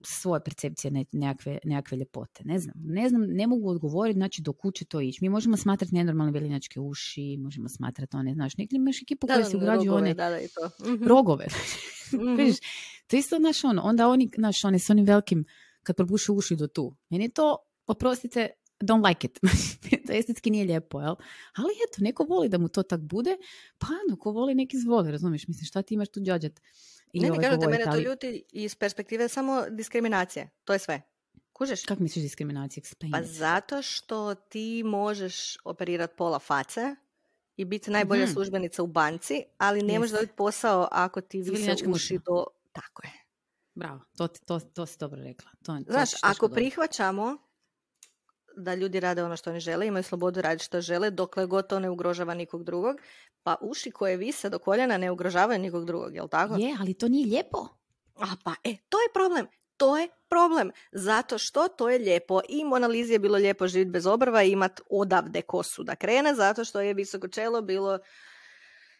svoje percepcije nekakve, nekakve ljepote. Ne znam, ne znam, ne mogu odgovoriti, znači do kuće to ići. Mi možemo smatrati nenormalne velinačke uši, možemo smatrati one, znaš, neki imaš ekipu koja se ugrađuju one da, da, i to. Mhm. rogove. (laughs) mm to isto, znaš, ono, onda oni, znaš, one s onim velikim, kad probušu uši do tu. Meni je to, oprostite, don't like it. (laughs) to estetski nije lijepo, jel? Ali eto, neko voli da mu to tak bude, pa ono, ko voli neki zvoli, razumiješ? Mislim, šta ti imaš tu džađat? I ne, ovaj ne, mene to ljuti iz perspektive samo diskriminacije. To je sve. Kužeš? Kako misliš diskriminacija? Pa zato što ti možeš operirati pola face i biti najbolja mm službenica u banci, ali ne možeš dobiti posao ako ti vise uši do... Tako je. Bravo, to, to, to si dobro rekla. To, Znaš, ako prihvaćamo da ljudi rade ono što oni žele, imaju slobodu raditi što žele, dokle god to ne ugrožava nikog drugog, pa uši koje vise do koljena ne ugrožavaju nikog drugog, jel tako? Je, ali to nije lijepo. A pa, e, to je problem. To je problem. Zato što to je lijepo. I Monalizi je bilo lijepo živjeti bez obrva i imat odavde kosu da krene, zato što je visoko čelo bilo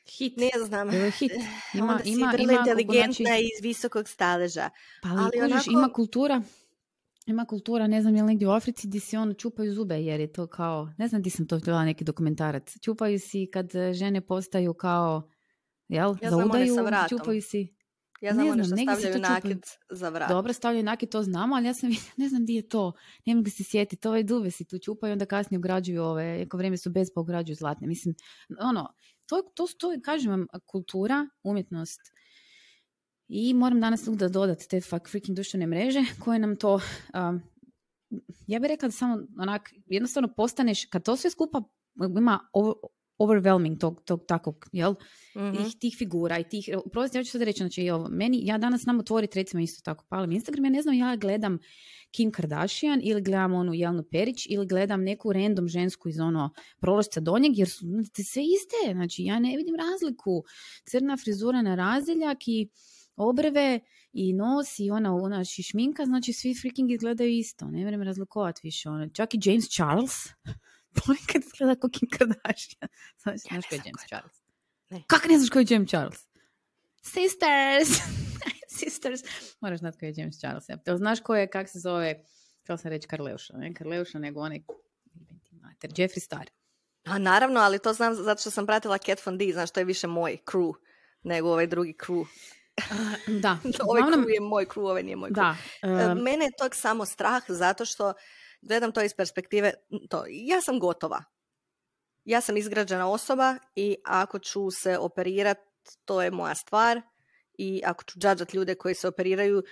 hit. Ne znam. Hit. Ima, Onda si ima, vrlo inteligentna znači... iz visokog staleža. Pa ali, ali onako... ima kultura ima kultura, ne znam je li negdje u Africi gdje si ono čupaju zube jer je to kao, ne znam di sam to gledala neki dokumentarac, čupaju si kad e, žene postaju kao, jel, ja za udaju, čupaju si. Ja znam, ne znam one što stavljaju nakit za vrat. Dobro, stavljaju nakit, to znamo, ali ja sam ne znam di je to. Ne mogu se sjetiti, ove dube si tu čupaju, onda kasnije ugrađuju ove, ako vrijeme su bez pa ugrađuju zlatne. Mislim, ono, to, to, to, kažem vam, kultura, umjetnost, i moram danas da dodati te fuck freaking društvene mreže koje nam to, um, ja bih rekla da samo onak, jednostavno postaneš, kad to sve skupa ima overwhelming tog, tog takvog, jel? mm tih figura i tih, prosti, ja ću sad reći, znači, ovo, meni, ja danas nam otvoriti recimo isto tako, palim Instagram, ja ne znam, ja gledam Kim Kardashian ili gledam onu Jelnu Perić ili gledam neku random žensku iz ono prološca donjeg jer su sve iste, znači ja ne vidim razliku, crna frizura na razdjeljak i obrve i nos i ona, ona šišminka, znači svi freaking izgledaju isto. Ne vrem razlikovati više. Ono. Čak i James Charles (laughs) ponekad izgleda kao Kim Kardashian. (laughs) Znači, ja znaš ko je James Charles? Ne. Kako ne znaš ko je James Charles? Sisters! (laughs) Sisters! Moraš znati ko je James Charles. Ja. znaš ko je, kak se zove, htjela sam reći Karleuša, ne Karleuša, nego onaj mater, Jeffree Star. A naravno, ali to znam zato što sam pratila Cat Von D, znaš, to je više moj crew nego ovaj drugi crew. (laughs) Da. (laughs) ovaj crew je moj crew, ovaj nije moj. Da. Uh... Mene je tog samo strah zato što gledam to iz perspektive, to, ja sam gotova. Ja sam izgrađena osoba i ako ću se operirat, to je moja stvar i ako ću džadžat ljude koji se operiraju,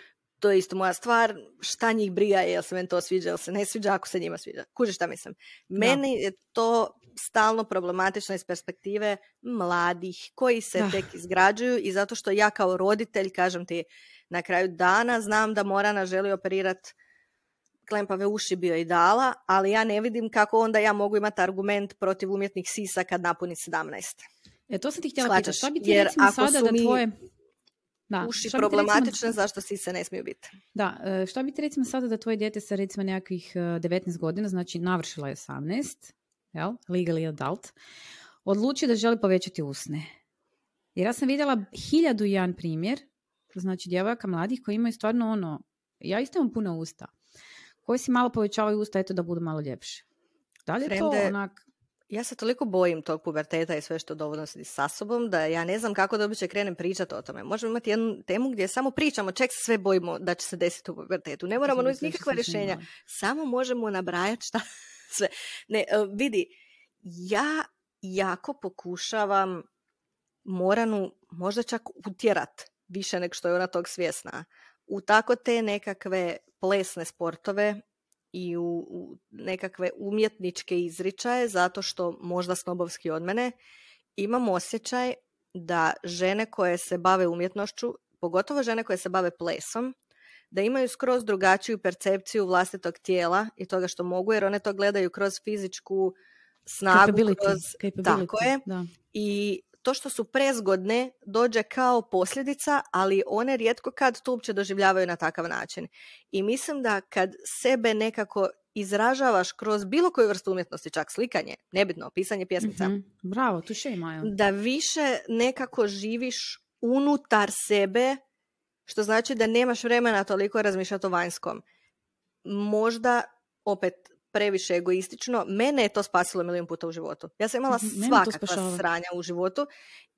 to je isto moja stvar, šta njih briga, jel se meni to sviđa, jel se ne sviđa, ako se njima sviđa. Kuže šta mislim. Meni je to stalno problematično iz perspektive mladih koji se tek izgrađuju i zato što ja kao roditelj, kažem ti, na kraju dana znam da Morana želi operirati klempave uši bio i dala, ali ja ne vidim kako onda ja mogu imati argument protiv umjetnih sisa kad napuni 17. E, to sam ti htjela pitati. Šta bi ti recimo sada da tvoje... Da. Uši problematične, zašto sise ne smiju biti. Da, e, šta bi ti recimo sada da tvoje dijete sa recimo nekakvih 19 e, godina, znači navršila je 18, jel? legally adult, odluči da želi povećati usne. Jer ja sam vidjela hiljadu jedan primjer, znači djevojaka mladih koji imaju stvarno ono, ja isto imam puno usta, koji si malo povećavaju usta, eto da budu malo ljepše. Da li je to onak... Ja se toliko bojim tog puberteta i sve što donosi sa sobom da ja ne znam kako da uopće krenem pričati o tome. Možemo imati jednu temu gdje samo pričamo ček se sve bojimo da će se desiti u pubertetu. Ne moramo nuditi nikakva rješenja. Samo možemo nabrajati šta (laughs) sve. Ne, e, vidi, ja jako pokušavam Moranu možda čak utjerat više nego što je ona tog svjesna. U tako te nekakve plesne sportove i u, u nekakve umjetničke izričaje zato što možda snobovski od mene imam osjećaj da žene koje se bave umjetnošću, pogotovo žene koje se bave plesom, da imaju skroz drugačiju percepciju vlastitog tijela i toga što mogu, jer one to gledaju kroz fizičku snagu, Capability, kroz... capability, Tako je. Da. I to što su prezgodne dođe kao posljedica, ali one rijetko kad to uopće doživljavaju na takav način. I mislim da kad sebe nekako izražavaš kroz bilo koju vrstu umjetnosti, čak slikanje, nebitno, pisanje pjesmica, Mhm. Bravo, tuše Maja. da više nekako živiš unutar sebe, što znači da nemaš vremena toliko razmišljati o vanjskom. Možda, opet, previše egoistično, mene je to spasilo milijun puta u životu. Ja sam imala Mhm, svakakva sranja u životu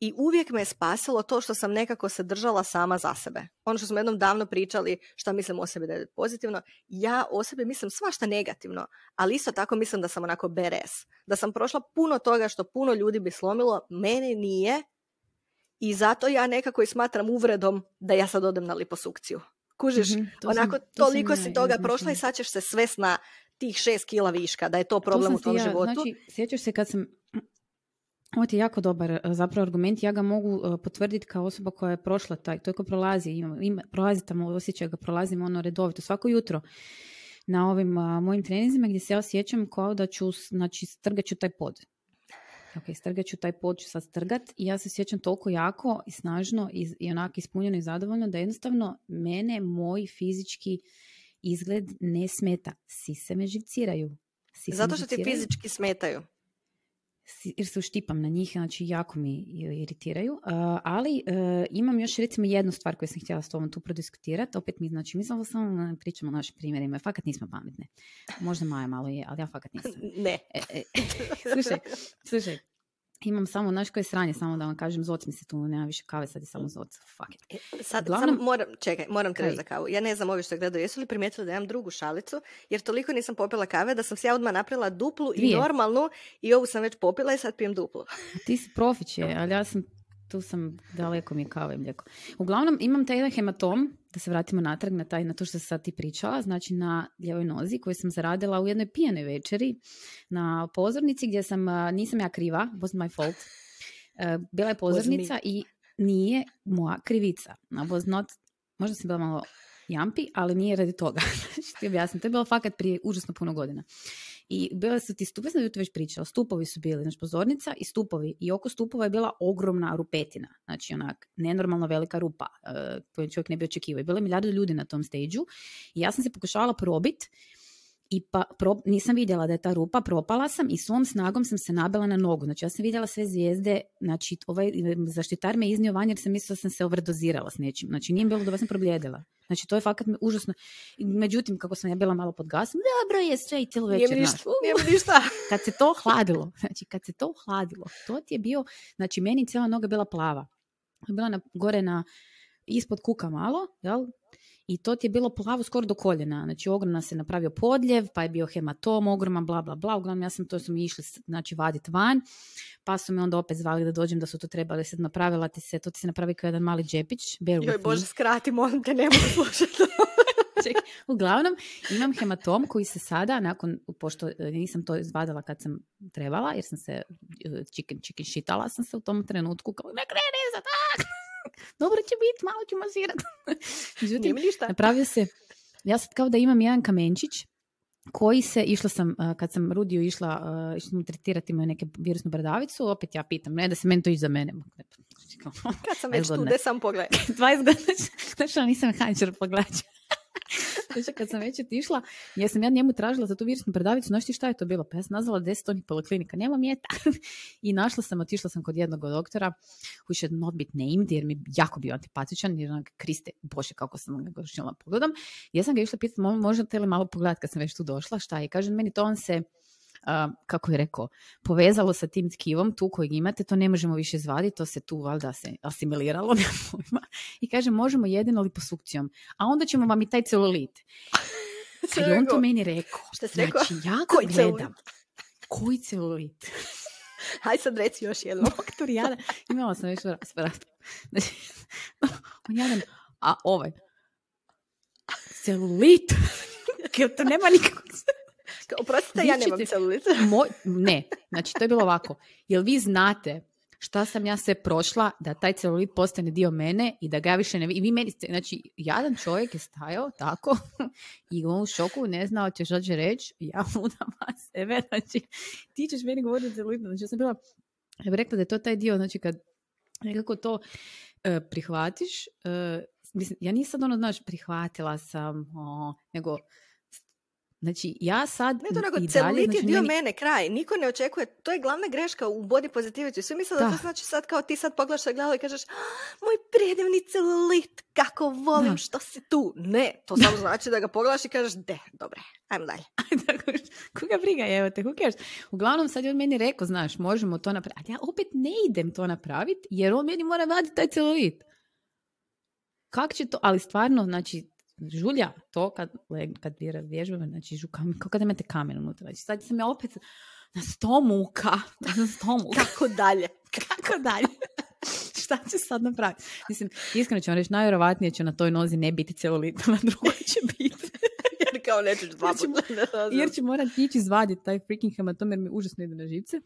i uvijek me je spasilo to što sam nekako se držala sama za sebe. Ono što smo jednom davno pričali, šta mislim o sebi da je pozitivno, ja o sebi mislim svašta negativno, ali isto tako mislim da sam onako beres. Da sam prošla puno toga što puno ljudi bi slomilo, mene nije i zato ja nekako i smatram uvredom da ja sad odem na liposukciju. Kužiš, Mhm, to sam- onako to sam toliko ja si toga razmišljala. prošla i sad ćeš se svest na tih šest kila viška, da je to problem sam u tom ja- životu. Znači, sjećaš se kad sam... Ovo ti je jako dobar e, zapravo argument, ja ga mogu e, potvrditi kao osoba koja je prošla taj, to je ko prolazi, ima, ima, prolazi tamo osjećaj ga prolazim ono redovito, svako jutro na ovim a, mojim treninzima gdje se ja osjećam kao da ću, znači, strgat ću taj pod. Ok, strgat ću taj pod, ću sad strgat i ja se sjećam toliko jako i snažno i, i onako ispunjeno i zadovoljno da jednostavno mene moj fizički izgled ne smeta. Sise me živciraju. Sise Zato što ti fizički smetaju. Jer se uštipam na njih, znači jako mi iritiraju. Uh, ali uh, imam još recimo jednu stvar koju sam htjela s tobom tu prodiskutirati. Opet mi, znači, mi samo samo pričamo o našim primjerima. Fakat nismo pametne. Možda Maja malo je, ali ja fakat nisam. Ne. E, e, (laughs) slušaj, slušaj. Imam samo, znaš koje sranje, samo da vam kažem, zoc mi se tu, nema više kave, sad je samo zoc. Fuck it. E, Sad, Uglavnom- samo moram, čekaj, moram te reći za kavu. Ja ne znam ovi što gledaju, jesu li primijetili da imam drugu šalicu, jer toliko nisam popila kave da sam si ja odmah napravila duplu i Dvije. normalnu i ovu sam već popila i sad pijem duplu. A ti si profiće, ali ja sam, tu sam daleko mi je kava i mlijeko. Uglavnom, imam taj jedan hematom, da se vratimo natrag na, taj, na to što sam sad ti pričala, znači na ljevoj nozi koju sam zaradila u jednoj pijenoj večeri na pozornici gdje sam, nisam ja kriva, wasn't my fault, (laughs) E, bila je pozornica i nije moja krivica. No, was not, možda sam bila malo jampi, ali nije radi toga. (laughs) Znači, ti objasnim, to je bilo fakat prije užasno puno godina. I bile su ti stupovi, ti to već pričala, stupovi su bili, znači pozornica i stupovi. I oko stupova je bila ogromna rupetina, znači onak nenormalno velika rupa uh, koju čovjek ne bi očekivao. I bilo je milijardu ljudi na tom stage i ja sam se pokušavala probit i pa pro- nisam vidjela da je ta rupa, propala sam i svom snagom sam se nabila na nogu. Znači ja sam vidjela sve zvijezde, znači ovaj zaštitar me iznio van jer sam mislila da sam se overdozirala s nečim. Znači nije bilo da sam probljedila. Znači to je fakat me užasno. Međutim, kako sam ja bila malo pod gasom, dobro je sve i cijelu Nije večer. ništa, ništa. (laughs) Kad se to hladilo, znači kad se to hladilo, to ti je bio, znači meni cijela noga bila plava. Bila na, gore na, ispod kuka malo, jel? I to ti je bilo plavo skoro do koljena. Znači ogromna se napravio podljev, pa je bio hematom, ogroman, bla, bla, bla. Uglavnom ja sam to su mi išli znači, vadit van, pa su me onda opet zvali da dođem da su to trebali sad napravila ti se, to ti se napravi kao jedan mali džepić. Bear Joj me. Bože, skrati, molim te, ne mogu slušati. (laughs) Uglavnom, imam hematom koji se sada, nakon, pošto e, nisam to izvadila kad sam trebala, jer sam se e, chicken, chicken šitala sam se u tom trenutku, kao ne kreni za tak! (laughs) Dobro će biti, malo ću masirati. (laughs) Međutim, ništa. napravio se, ja sad kao da imam jedan kamenčić, koji se, išla sam, a, kad sam Rudiju išla, a, išla sam tretirati imaju neke virusnu bradavicu, opet ja pitam, ne da se meni to ići za mene. Kad sam već tu, sam pogledaj. (laughs) 20 godina, znači nisam mehaničar pogledač. (laughs) Znači, kad sam već otišla, ja sam ja njemu tražila za tu virusnu predavicu, znaš ti šta je to bilo? Pa ja sam nazvala deset onih poliklinika, nema mjeta. (laughs) I našla sam, otišla sam kod jednog doktora, who should not be named, jer mi jako bio antipatičan, jer onak, Kriste, bože, kako sam ga gošnjala pogledam. Ja sam ga išla pitati, "Mo- možete li malo pogledati kad sam već tu došla, šta je? I kaže meni, to on se, kako je rekao, povezalo sa tim tkivom, tu kojeg imate, to ne možemo više izvaditi, to se tu valjda se asimiliralo, (laughs) nemam pojma. I kaže, možemo jedino liposukcijom, a onda ćemo vam i taj celulit. (laughs) Kad je on to meni rekao, Šta si rekao? znači ja Koji ga celulit? gledam, koji celulit? (laughs) Haj sad reci još jedno. Doktor Jadan, imala sam već raspravu. Znači, on Jadan, a ovaj, celulit, to nema nikakvog Oprostite, ja nemam celulit. (laughs) Moj, ne, znači to je bilo ovako. Jel vi znate šta sam ja sve prošla da taj celulit postane dio mene i da ga ja više ne i vi meni, ste- znači jadan čovjek je stajao tako (laughs) i on u šoku ne znao će što će reći, ja ludam (laughs) sebe, znači ti ćeš meni govoriti o celulitu, znači ja sam bila, ja bih rekla da je to taj dio, znači kad nekako to e, prihvatiš, e, mislim, ja nisam ono, znaš, prihvatila sam, o, nego Znači, ja sad Ne to nego i dalje, celulit znači, dio meni- mene, kraj. Niko ne očekuje, to je glavna greška u body positivity. Svi misle da, Da. to znači sad kao ti sad pogledaš se glavu i kažeš "Ah, moj predivni celulit, kako volim Da. što si tu. Ne, to samo znači da ga pogledaš i kažeš de, dobre, ajmo dalje. (laughs) Koga briga, evo te, who? Uglavnom, sad je on meni rekao, znaš, možemo to napraviti. Ali ja opet ne idem to napraviti, jer on meni mora vaditi taj celulit. Kak će to, ali stvarno, znači, žulja to kad, kad vježbam, znači, žu, kam, kao kad imate kamen unutra. Znači, sad sam ja opet na sto muka, (laughs) na sto muka. Kako dalje? (laughs) Kako dalje? (laughs) Šta ću sad napraviti? Mislim, iskreno ću vam reći, najvjerovatnije će na toj nozi ne biti celulit, na drugoj će biti. Jer kao nećeš dva puta. jer ću morati ići izvaditi taj freaking hematom jer mi užasno ide na živce.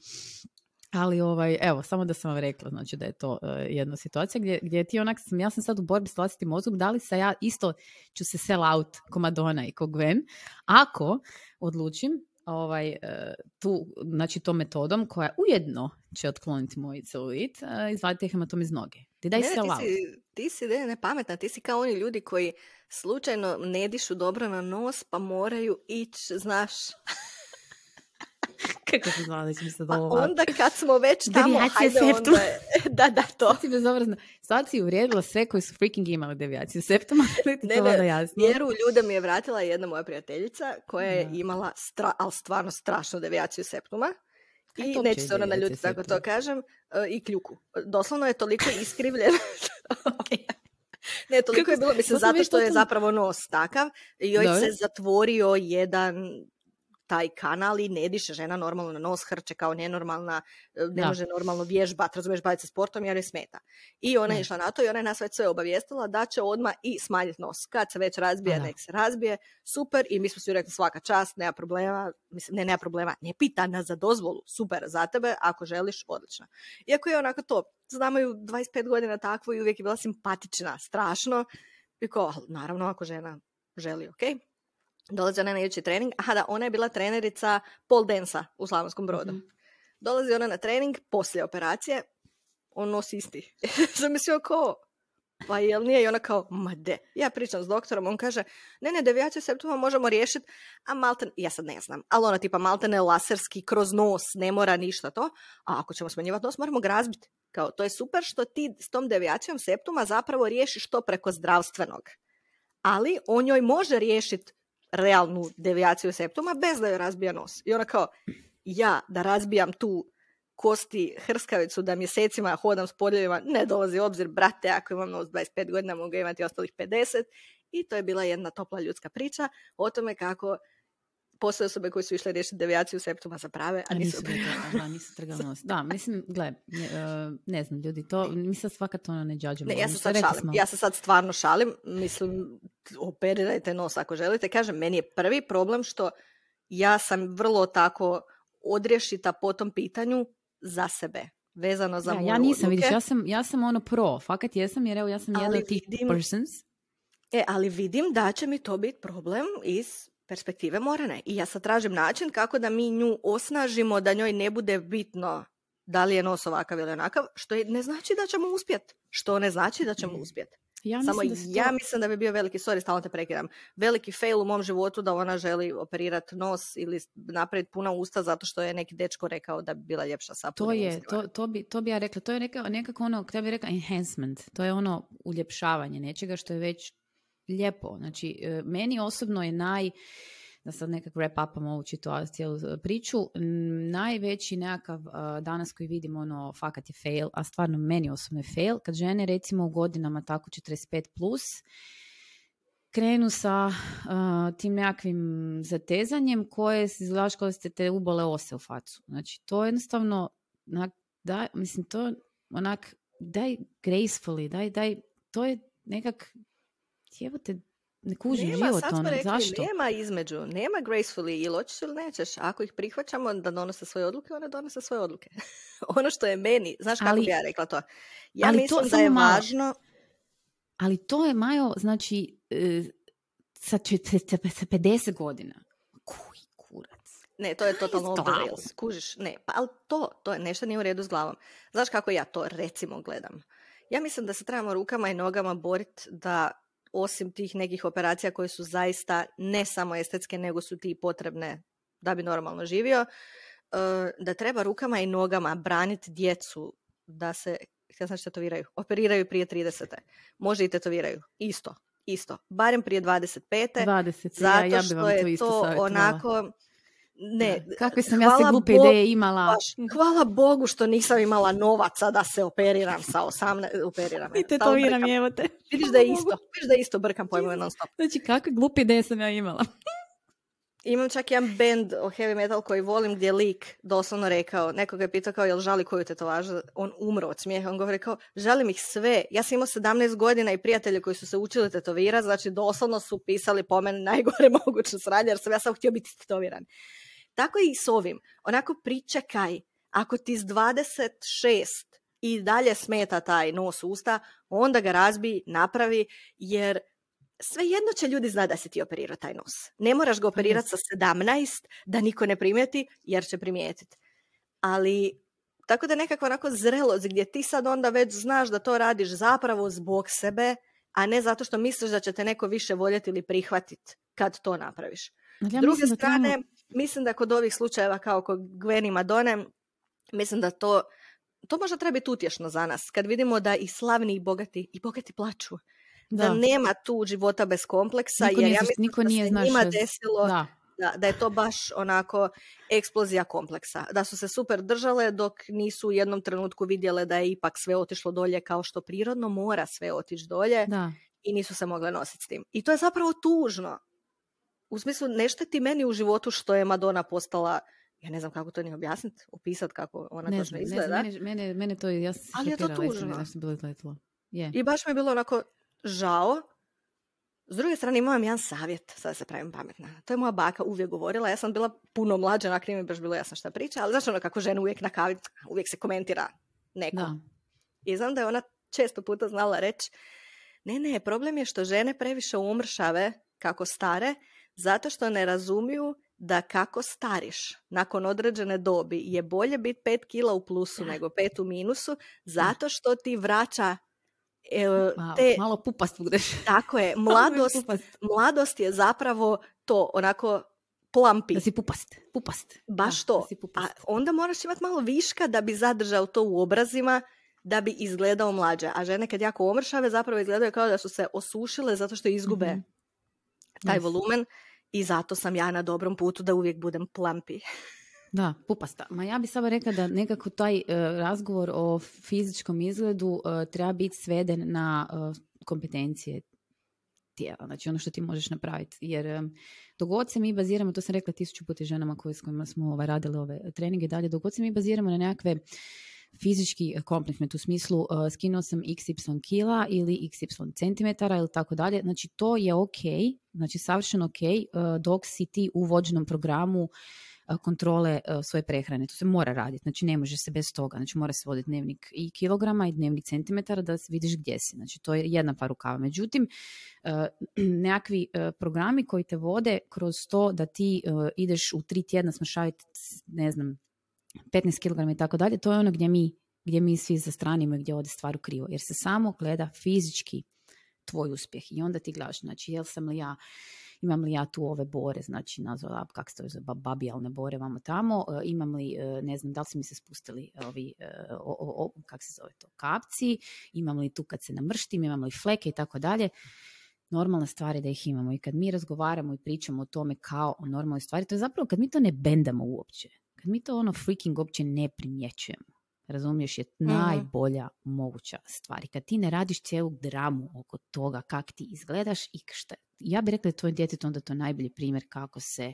Ali ovaj, evo, samo da sam vam rekla, znači da je to eh, jedna situacija gdje, gdje ti onak, sam, ja sam sad u borbi s vlastitim mozgom, da li se ja isto ću se sell out ko Madonna i ko Gwen, ako odlučim ovaj, eh, tu, znači tom metodom koja ujedno će otkloniti moj celulit, uh, izvaditi hematom iz noge. Did I Ne, ne, sell ti out? si, ti si ne, nepametna, ti si kao oni ljudi koji slučajno ne dišu dobro na nos, pa moraju ići, znaš, Kako se znala da će mi se pa onda kad smo već tamo, Devijacija hajde onda, (laughs) da, da, to. Sad si bezobrazna. Sad si uvrijedila sve koji su freaking imali devijaciju septuma. (laughs) ali ti Ne, to ne, jasno. Vjeru u ljude mi je vratila jedna moja prijateljica koja je Da. imala, stra, ali stvarno strašnu devijaciju septuma. Kaj I to uopće neću se ona devijacija naljutiti tako to kažem, e, i kljuku. Doslovno je toliko (laughs) iskrivljena. Ne, toliko Kako je bilo, mislim, to sam zato već što je totalno- zapravo nos takav i joj Dobro. se zatvorio jedan taj kanal i ne diše žena normalno na nos, hrče kao nenormalna, e, ne Da. može normalno vježbati, razumiješ, baviti se sportom jer je smeta. I ona je išla na to i ona je nas već sve obavijestila da će odmah i smanjiti nos. Kad se već razbije, da. nek se razbije, super i mi smo svi rekli svaka čast, nema problema, mislim, ne, nema problema, ne pita nas za dozvolu, super za tebe, ako želiš, odlično. Iako je onako to, znamo ju 25 godina takvu i uvijek je bila simpatična, strašno, i "Ali naravno ako žena želi, ok. Dolazi ona na idući trening, aha da, ona je bila trenerica pole densa u Slavonskom brodu. Mhm. Dolazi ona na trening poslije operacije, on nosi isti. (laughs) Sam mislio kao, pa jel nije? I ona kao, ma de. Ja pričam s doktorom, on kaže, ne, ne, devijaciju septuma možemo riješiti, a malten, ja sad ne znam, ali ona tipa maltene laserski kroz nos, ne mora ništa to, a ako ćemo smanjivati nos, moramo ga razbiti. Kao, to je super što ti s tom devijacijom septuma zapravo riješiš to preko zdravstvenog. Ali on joj može riješiti realnu devijaciju septuma bez da joj razbija nos. I ona kao, ja da razbijam tu kosti hrskavicu da mjesecima hodam s podljevima, ne dolazi u obzir, brate, ako imam nos 25 godina, mogu imati ostalih 50. I to je bila jedna topla ljudska priča o tome kako postoje osobe koje su išle riješiti devijaciju septuma za prave, a A nisu da, nisu trgali (laughs) nos. Da, mislim, gle, ne, e, ne znam, ljudi, to, mi sad svakat ono ne džađemo. Ne, ja se sad šalim. Ja se sad stvarno šalim. Mislim, operirajte nos ako želite. Kažem, meni je prvi problem što ja sam vrlo tako odrješita po tom pitanju za sebe. Vezano za ja, moje ja nisam, odluke. vidiš, ja sam, ja sam ono pro, fakat jesam, jer evo ja sam jedna od tih vidim- persons. E, ali vidim da će mi to biti problem iz perspektive Morane. I ja sad tražim način kako da mi nju osnažimo, da njoj ne bude bitno da li je nos ovakav ili onakav, što ne znači da ćemo uspjeti. Što ne znači da ćemo Mhm. uspjeti. Ja Samo mislim da su ja to- mislim da bi bio veliki, sorry, stalno te prekidam, veliki fail u mom životu da ona želi operirati nos ili napraviti puna usta zato što je neki dečko rekao da bi bila ljepša sa To je, to, to, bi, to bi ja rekla, to je neka, nekako ono, ja bih rekla enhancement, to je ono uljepšavanje nečega što je već lijepo. Znači, e, meni osobno je naj, da sad nekako wrap upam ovu čitavu cijelu priču, najveći nekakav danas koji vidimo ono, fakat je fail, a stvarno meni osobno je fail, kad žene recimo u godinama tako 45 plus, krenu sa uh, tim nekakvim zatezanjem koje izgledaš kao ste te ubole ose u facu. Znači, to jednostavno, onak, da, mislim, to onak, daj gracefully, daj, daj, to je nekak, jebote, ne kužim nema, život, sad smo ono, rekli, zašto? nema između, nema gracefully ili hoćeš ili nećeš. Ako ih prihvaćamo da donose svoje odluke, one donose svoje odluke. (laughs) ono što je meni, znaš kako Ali- bi ja rekla to? Ja ali to mislim da samo je malo. važno, Ali to je, Majo, znači, e, sa, sa 50 godina. Kuj, kurac. Ne, to je totalno rails. Kužiš? Ne, pa ali to, to je nešto nije u redu s glavom. Znaš kako ja to recimo gledam? Ja mislim da se trebamo rukama i nogama boriti da osim tih nekih operacija koje su zaista ne samo estetske, nego su ti potrebne da bi normalno živio, eh, da treba rukama i nogama braniti djecu da se, htjela sam reći tetoviraju, operiraju prije 30. Može i tetoviraju. Isto, isto. Barem prije 25. 20, Zato ja, ja bi što vam je to isto to onako... Ne. Kakve sam ja se glupe Bogu, ideje imala. baš, hvala Bogu što nisam imala novaca da se operiram sa 18, operiram. (laughs) I tetoviram, evo te. Vidiš da je isto, vidiš da je isto brkam pojmove non stop. Znači, kakve glupe ideje sam ja imala. (laughs) Imam čak jedan band o heavy metal koji volim gdje je lik doslovno rekao, nekoga je pitao kao jel žali koju tetovažu, on umro od smijeha, on govori kao želim ih sve, ja sam imao 17 godina i prijatelje koji su se učili tetovirati, znači doslovno su pisali po meni najgore (laughs) moguće sranje jer sam ja sam htio biti tetoviran. Tako i s ovim, onako pričekaj, ako ti s 26 i dalje smeta taj nos usta, onda ga razbi, napravi, jer svejedno će ljudi znati da si ti operirao taj nos. Ne moraš ga operirati sa 17 da niko ne primijeti, jer će primijetiti. Ali, tako da nekakva onako zrelost gdje ti sad onda već znaš da to radiš zapravo zbog sebe, a ne zato što misliš da će te neko više voljeti ili prihvatiti kad to napraviš. S ja druge mislim da trebamo- strane, mislim da kod ovih slučajeva kao kod Gwen i Madone, mislim da to, to možda treba biti utješno za nas. Kad vidimo da i slavni i bogati, i bogati plaču. Da, da. nema tu života bez kompleksa, Niko jer nije ja mislim niko da nije, se znaš, njima desilo da. da, da je to baš onako eksplozija kompleksa. Da su se super držale dok nisu u jednom trenutku vidjele da je ipak sve otišlo dolje kao što prirodno mora sve otići dolje da. i nisu se mogle nositi s tim. I to je zapravo tužno. U smislu, ne šteti meni u životu što je Madonna postala, ja ne znam kako to ni objasniti, opisat kako ona Ne točno znam, ne izgleda. znam, mene, mene, to, ja sam Ali je to tužno. Je. I baš mi je bilo onako žao. S druge strane imam jedan savjet, sad da se pravim pametna. To je moja baka uvijek govorila, ja sam bila puno mlađa, onak nije mi baš bilo jasno šta priča, ali znaš ono kako žene uvijek na kavi, uvijek se komentira neko. Da. I znam da je ona često puta znala reći, ne, ne, problem je što žene previše umršave kako stare, zato što ne razumiju da kako stariš nakon određene dobi je bolje biti pet kila u plusu nego pet u minusu, zato što ti vraća e, te, malo pupast budeš. tako je, (laughs) mladost, mladost je zapravo to, onako plampi. Da si pupast. Pupast. Baš Da, to. Da si A pupast. onda moraš imati malo viška da bi zadržao to u obrazima, da bi izgledao mlađe. A žene kad jako omršave zapravo izgledaju kao da su se osušile zato što izgube Mhm. taj Yes. volumen i zato sam ja na dobrom putu da uvijek budem plampi. (laughs) Da, pupasta. Ma ja bi samo rekla da nekako taj e, razgovor o fizičkom izgledu e, treba biti sveden na e, kompetencije tijela, znači ono što ti možeš napraviti. Jer e, dok god se mi baziramo, to sam rekla tisuću puta ženama koje, s smo ovaj, radili ove treninge dalje, dok god se mi baziramo na nekakve fizički kompliment u smislu uh, skinuo sam xy kila ili xy centimetara ili tako dalje, znači to je ok, znači savršeno ok uh, dok si ti u vođenom programu uh, kontrole svoje prehrane. To se mora raditi, znači ne može se bez toga, znači mora se voditi dnevnik i kilograma i dnevnik centimetara da vidiš gdje si, znači to je jedna par rukava. Međutim, (clears throat) nekakvi programi koji te vode kroz to da ti ideš u tri tjedna smršaviti, ne znam, 15 kg i tako dalje, to je ono gdje mi, gdje mi svi zastranimo i gdje ode stvar u krivo. Jer se samo gleda fizički tvoj uspjeh. I onda ti gledaš, znači, jel sam li ja, imam li ja tu ove bore, znači, nazvala, kak se to zove, ba- babijalne bore, vamo tamo, e, imam li, e, ne znam, da li su mi se spustili ovi, e, o, o, o- kak se zove to, kapci, imam li tu kad se namrštim, imam li fleke i tako dalje. Normalna stvar je da ih imamo i kad mi razgovaramo i pričamo o tome kao o normalnoj stvari, to je zapravo kad mi to ne bendamo uopće, kad mi to ono freaking uopće ne primjećujemo, razumiješ, je najbolja moguća stvar. I kad ti ne radiš cijelu dramu oko toga kak ti izgledaš i šta, ja bih rekla da je tvoj djetetu onda to najbolji primjer kako se,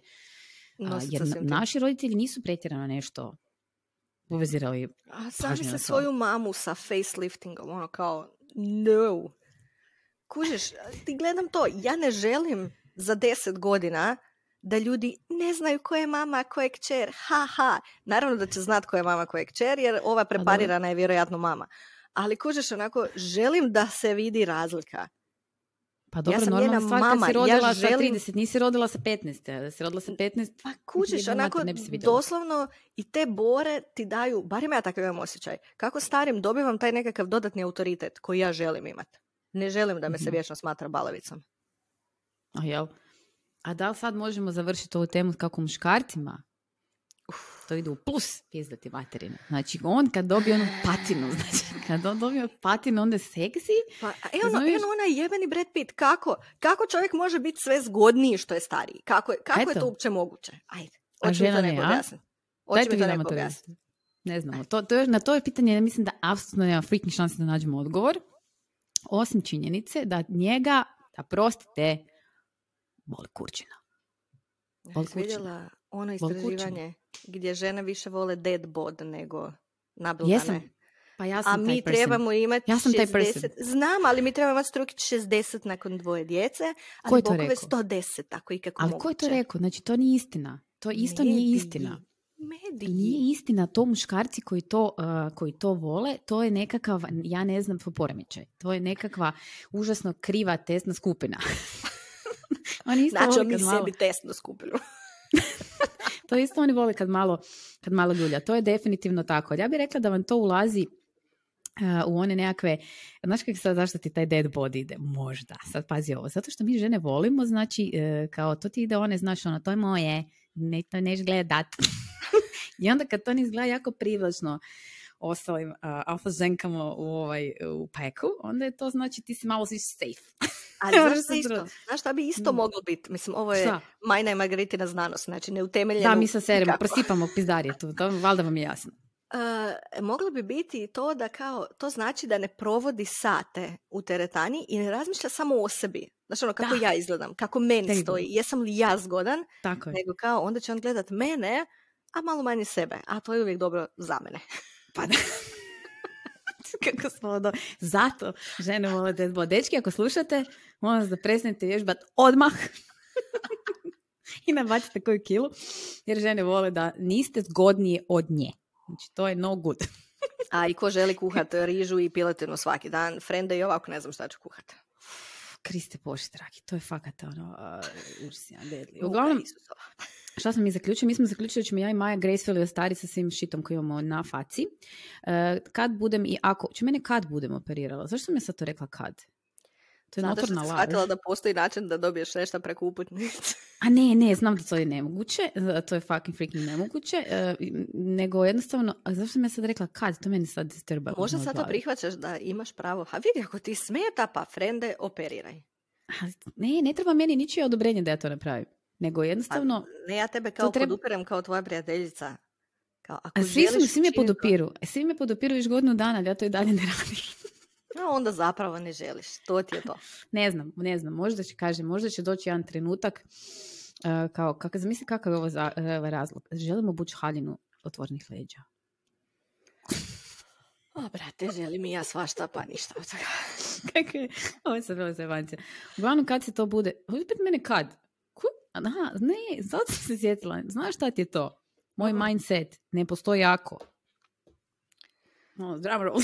a, jer na- naši roditelji nisu pretjerano nešto povezirali. A zamisli to. svoju mamu sa faceliftingom, ono kao, no. Kužiš, ti gledam to, ja ne želim za deset godina da ljudi ne znaju ko je mama, a ko je kćer, ha ha. Naravno da će znat ko je mama, ko je kćer, jer ova preparirana je vjerojatno mama. Ali kužiš, onako, želim da se vidi razlika. Pa dobro, sam normalna stvar mama, kad si ja rodila želim- sa 30, nisi rodila sa 15, a da si rodila sa 15, Pa kužiš, Jedna onako, ne bi se doslovno i te bore ti daju, barem ja takav imam osjećaj, kako starim dobivam taj nekakav dodatni autoritet koji ja želim imati. Ne želim da me se Mhm. vječno smatra balavicom. a jel? A da li sad možemo završiti ovu temu kako muškarcima? To ide u plus pizdati materinu. Znači, on kad dobije onu patinu, (laughs) znači, kad on dobije patinu, onda je seksi. Pa, evo, ono, evo onaj jebeni Brad Pitt, kako? Kako čovjek može biti sve zgodniji što je stariji? Kako, je- kako je to uopće moguće? Ajde, hoće mi to ne, neko objasniti. Hoće mi to neko objasniti. Ne znamo. To, to je, na to je pitanje, ja mislim da apsolutno nema freaking šanse da nađemo odgovor. Osim činjenice da njega, da prostite, boli kurčina. Bol kućina. vidjela ono Bol istraživanje gdje žene više vole dead bod nego nabilgane? Jesam. Pa ja sam A taj mi person. trebamo imati Ja sam taj 60, person. znam, ali mi trebamo imati strukit 60 nakon dvoje djece, Ko je ali to bokove rekao? 110, tako i kako Ali moguće. ko je to rekao? Znači, to nije istina. To isto nije Mediji. istina. I Mediji. nije istina to muškarci koji to, uh, koji to vole, to je nekakav, ja ne znam, poremećaj. To je nekakva užasno kriva testna skupina. (laughs) Oni isto Znači, kad malo, sebi testnu skupinu. (laughs) to isto oni vole kad malo, kad malo ljulja. To je definitivno tako. Ja bih rekla da vam to ulazi uh, u one nekakve, znaš kako sad, zašto ti taj dead body ide? Možda, sad pazi ovo, zato što mi žene volimo, znači, uh, kao to ti ide one, znaš, ono, to je moje, ne, to neš gledat. (laughs) I onda kad to ne izgleda jako privlačno ostalim uh, alfa ženkama u, ovaj, u peku, onda je to znači ti si malo si safe. Ali (laughs) znaš šta isto? Znaš šta bi isto Mm. moglo biti? Mislim, ovo je Šta? Majna i Margaritina znanost, znači neutemeljeno. Da, mi sa serimo, nikako. prosipamo pizdarije tu, to valjda vam je jasno. (laughs) Uh, moglo bi biti i to da kao, to znači da ne provodi sate u teretani i ne razmišlja samo o sebi. Znaš ono, kako Da. ja izgledam, kako meni Tebi stoji, jesam li ja zgodan, Tako je. nego kao onda će on gledat mene, a malo manje sebe, a to je uvijek dobro za mene. (laughs) Pa da. (laughs) Kako smo ono, zato žene vole body. Dečki, ako slušate, molim vas da prestanete vježbat odmah (laughs) i nabacite koju kilu, jer žene vole da niste zgodnije od nje. Znači, to je no good. (laughs) A i ko želi kuhat rižu i piletinu svaki dan, frenda i ovako ne znam šta ću kuhat. Kriste Bože, dragi, to je fakat ono, uh. Muka Uglavnom, Šta smo mi zaključili? Mi smo zaključili da ćemo ja i Maja gracefully ostari sa svim šitom koji imamo na faci. E, kad budem i ako... Če mene kad budem operirala? Zašto sam ja sad to rekla kad? To je Zato što laž. shvatila da postoji način da dobiješ nešto preko uputnice. A ne, ne, znam da to je nemoguće. e, To je fucking freaking nemoguće. e, nego jednostavno... A zašto sam ja sad rekla kad? To meni sad disturba. Možda sad to prihvaćaš da imaš pravo. A vidi, ako ti smeta, pa frende, operiraj. A, Ne, ne treba meni ničije odobrenje da ja to napravim. Nego Pa, jednostavno... ne, ja tebe kao treba- podupirem kao tvoja prijateljica. Kao, ako A svi, su, želiš svi me podupiru. E, Svi me podupiru još godinu dana, ali ja to i dalje ne radim. (laughs) A onda zapravo ne želiš. To ti je to. (laughs) Ne znam, ne znam, možda će, kažem, možda će doći jedan trenutak, uh, kao, kako, zamisli kakav je ovo za, uh, razlog. Želimo bući haljinu otvornih leđa. (laughs) O, brate, želim i ja svašta, pa ništa od toga. Kako je, ovo je sad bilo. Uglavnom, kad se to bude, opet mene kad? Aha, ne, sad sam se sjetila. Znaš šta ti je to? Moj Aha. mindset ne postoji ako. No, drum (laughs) roll.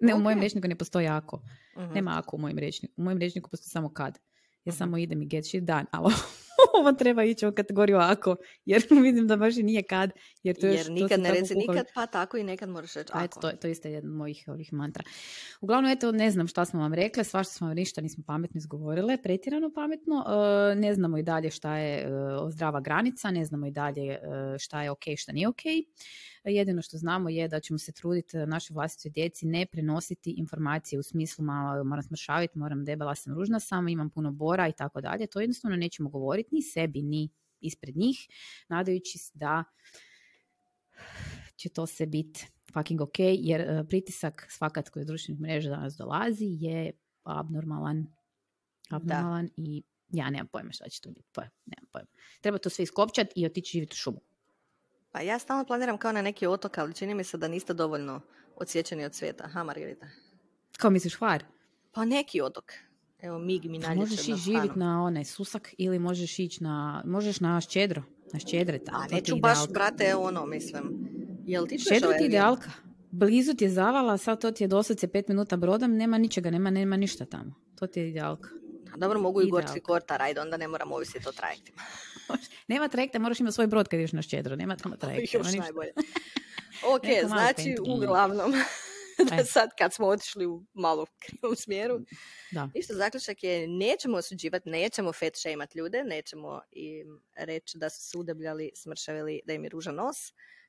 ne, u mojem rečniku ne postoji ako. Mhm. Nema ako u mojem rečniku. U mojem rečniku postoji samo kad. Ja Mhm. samo idem i get shit done. Ali (laughs) ovo treba ići u kategoriju ako, jer (laughs) vidim da baš i nije kad. Jer, to još, Jer to nikad sam ne reci nikad, pa tako i nekad moraš reći A eto, ako. to, to je isto jedan od mojih ovih mantra. Uglavnom, eto, ne znam šta smo vam rekle, svašta smo vam ništa nismo pametno izgovorile, pretjerano pametno. E, ne znamo i dalje šta je e, zdrava granica, ne znamo i dalje e, šta je ok, šta nije ok. Jedino što znamo je da ćemo se truditi našoj vlastitoj djeci ne prenositi informacije u smislu malo moram smršaviti, moram debela sam, ružna sam, imam puno bora i tako dalje. To jednostavno nećemo govoriti ni sebi, ni ispred njih, nadajući se da će to sve biti fucking ok, jer e, pritisak svakat koji iz društvenih mreža danas dolazi je abnormalan. Abnormalan i ja nemam pojma šta će to biti. Pojma, nemam pojma. Treba to sve iskopčati i otići živjeti u šumu. Pa ja stalno planiram kao na neki otok, ali čini mi se da niste dovoljno odsječeni od svijeta. Ha, Margarita? Kao misliš, hvar? Pa neki otok. Evo, mig mi nalječe Možeš ići živjeti na onaj susak ili možeš ići na, možeš na ščedro, na ščedre tamo. A neću baš, idealka. brate, ono, mislim. Jel ti Ščedro ovaj ti idealka. Blizu ti je zavala, sad to ti je doslovce pet minuta brodom, nema ničega, nema, nema ništa tamo. To ti je idealka. A Dobro, mogu i gorski Idealka. kortar, ajde, onda ne moram ovisiti o trajektima. (laughs) Nema trajekta, moraš imati svoj brod kad ideš na ščedro, nema tamo (laughs) trajekta. Još najbolje. (laughs) Ok, znači, uglavnom, (laughs) da E. sad kad smo otišli u malo (laughs) krivom smjeru, Da. Isto zaključak je nećemo osuđivati, nećemo fat shamat ljude, nećemo im reći da su se udebljali, smršavili, da im je ružan nos,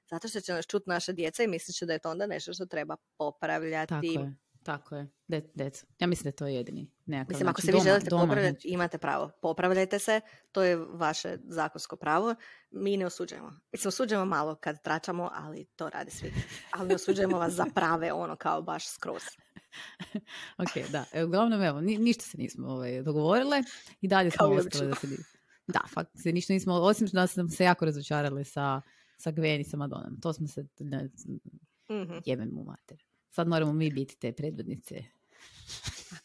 zato što će nas čuti naša djeca i mislit će da je to onda nešto što treba popravljati. Tako je, tako je. De, deco. Ja mislim da je to jedini nekakav Mislim, ako način. se vi Doma- želite doma, popravljati, znači. imate pravo. Popravljajte se, to je vaše zakonsko pravo. Mi ne osuđujemo. Mislim, osuđujemo malo kad tračamo, ali to radi svi. Ali ne osuđujemo vas za (laughs) prave, ono kao baš skroz. (laughs) ok, da. E, uglavnom, evo, ni, ništa se nismo ovaj, dogovorile i dalje smo Kao ostale da se... Da, fakt se ništa nismo, osim da smo se jako razočarali sa, sa Gwen i sa Madonom. To smo se, ne, Mhm. jebem mu mater. Sad moramo mi biti te predvodnice.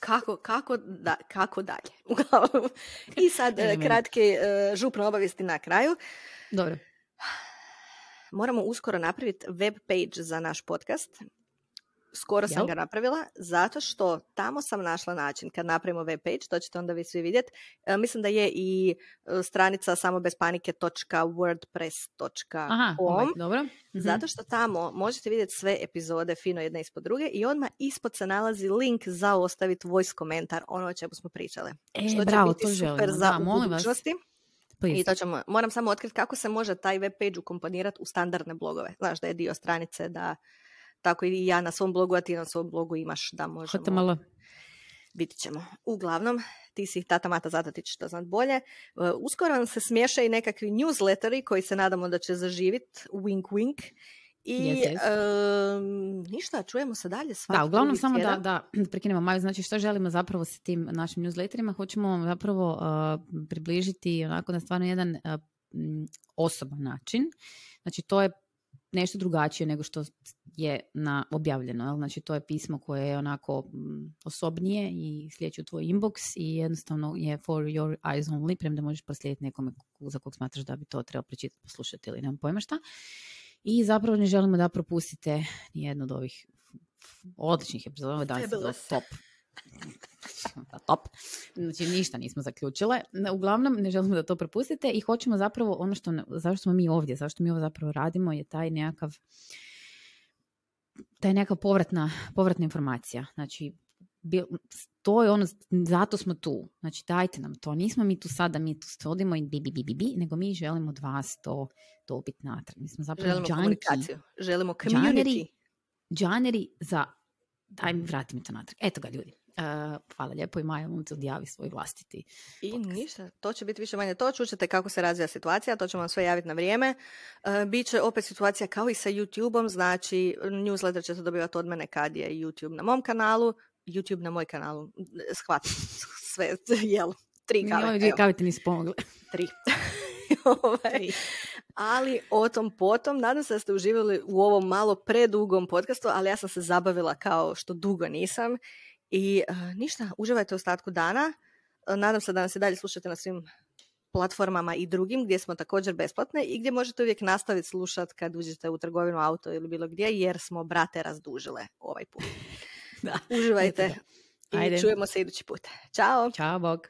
Kako, kako, da, kako dalje? (laughs) Uglavnom. I sad e, kratke e, župne obavijesti na kraju. Dobro. Moramo uskoro napraviti web page za naš podcast. Skoro sam ga napravila, zato što tamo sam našla način. Kad napravimo web page, to ćete onda vi svi vidjeti. E, mislim da je i e, stranica samo bez Aha, ovaj, panike.wordpress.com. dobro. Mhm. Zato što tamo možete vidjeti sve epizode fino jedne ispod druge i odmah ispod se nalazi link za ostaviti voice komentar, ono o čemu smo pričale. E, što će bravo, biti to super želimo. za Da, molim vas. Please. I to ćemo, moram samo otkriti kako se može taj web page ukomponirati u standardne blogove. Znaš da je dio stranice da tako i ja na svom blogu, a ti na svom blogu imaš da možemo. HTML. Vidit ćemo. Uglavnom, ti si tata mata, zato ti ćeš to znat bolje. E, Uskoro nam se smiješa i nekakvi newsletteri koji se nadamo da će zaživit. Wink, wink. I Yes, yes. em, ništa, čujemo se dalje svaki Da, uglavnom samo da, da (clears throat) prekinemo Maju, znači što želimo zapravo sa tim našim newsletterima, hoćemo vam zapravo uh, približiti onako na stvarno jedan uh, m, osoban način. Znači to je nešto drugačije nego što je na objavljeno. Jel? Znači to je pismo koje je onako mm, osobnije i slijeće u tvoj inbox i jednostavno je for your eyes only, premda možeš proslijediti nekome za kog smatraš da bi to trebao pročitati, poslušati ili nemam pojma šta. I zapravo ne želimo da propustite nijednu od ovih odličnih epizoda. Ovo je top. Top. Znači ništa nismo zaključile. Uglavnom ne želimo da to propustite i hoćemo zapravo ono što, zašto smo mi ovdje, zašto mi ovo zapravo radimo je taj nekakav taj neka povratna, povratna informacija. Znači, bil- to je ono, zato smo tu. Znači, dajte nam to. Nismo mi tu sad da mi tu stodimo i bi, bi, bi, bi, bi, nego mi želimo od vas to dobiti natrag. Mi smo zapravo Želimo džanki, komunikaciju. Želimo Džaneri. community. džaneri za daj mi vrati mi to natrag. Eto ga ljudi. Uh, hvala lijepo i Maja Lunce odjavi svoj vlastiti. I podcast. ništa, to će biti više manje to, čućete kako se razvija situacija, to ćemo vam sve javiti na vrijeme. E, Biće opet situacija kao i sa YouTube-om, znači newsletter ćete dobivati od mene kad je YouTube na mom kanalu, YouTube na moj kanalu, shvat, (laughs) sve, (laughs) jel, tri kave, ove dvije kave ti nisu pomogle. (laughs) tri. Ovaj, ali o tom potom, nadam se da ste uživali u ovom malo predugom podcastu, ali ja sam se zabavila kao što dugo nisam. I e, ništa, uživajte u ostatku dana. E, nadam se da nas i dalje slušate na svim platformama i drugim gdje smo također besplatne i gdje možete uvijek nastaviti slušati kad uđete u trgovinu auto ili bilo gdje jer smo brate razdužile ovaj put. (laughs) Da. Uživajte. Ajde. i čujemo se idući put. Ćao! Ćao, bog.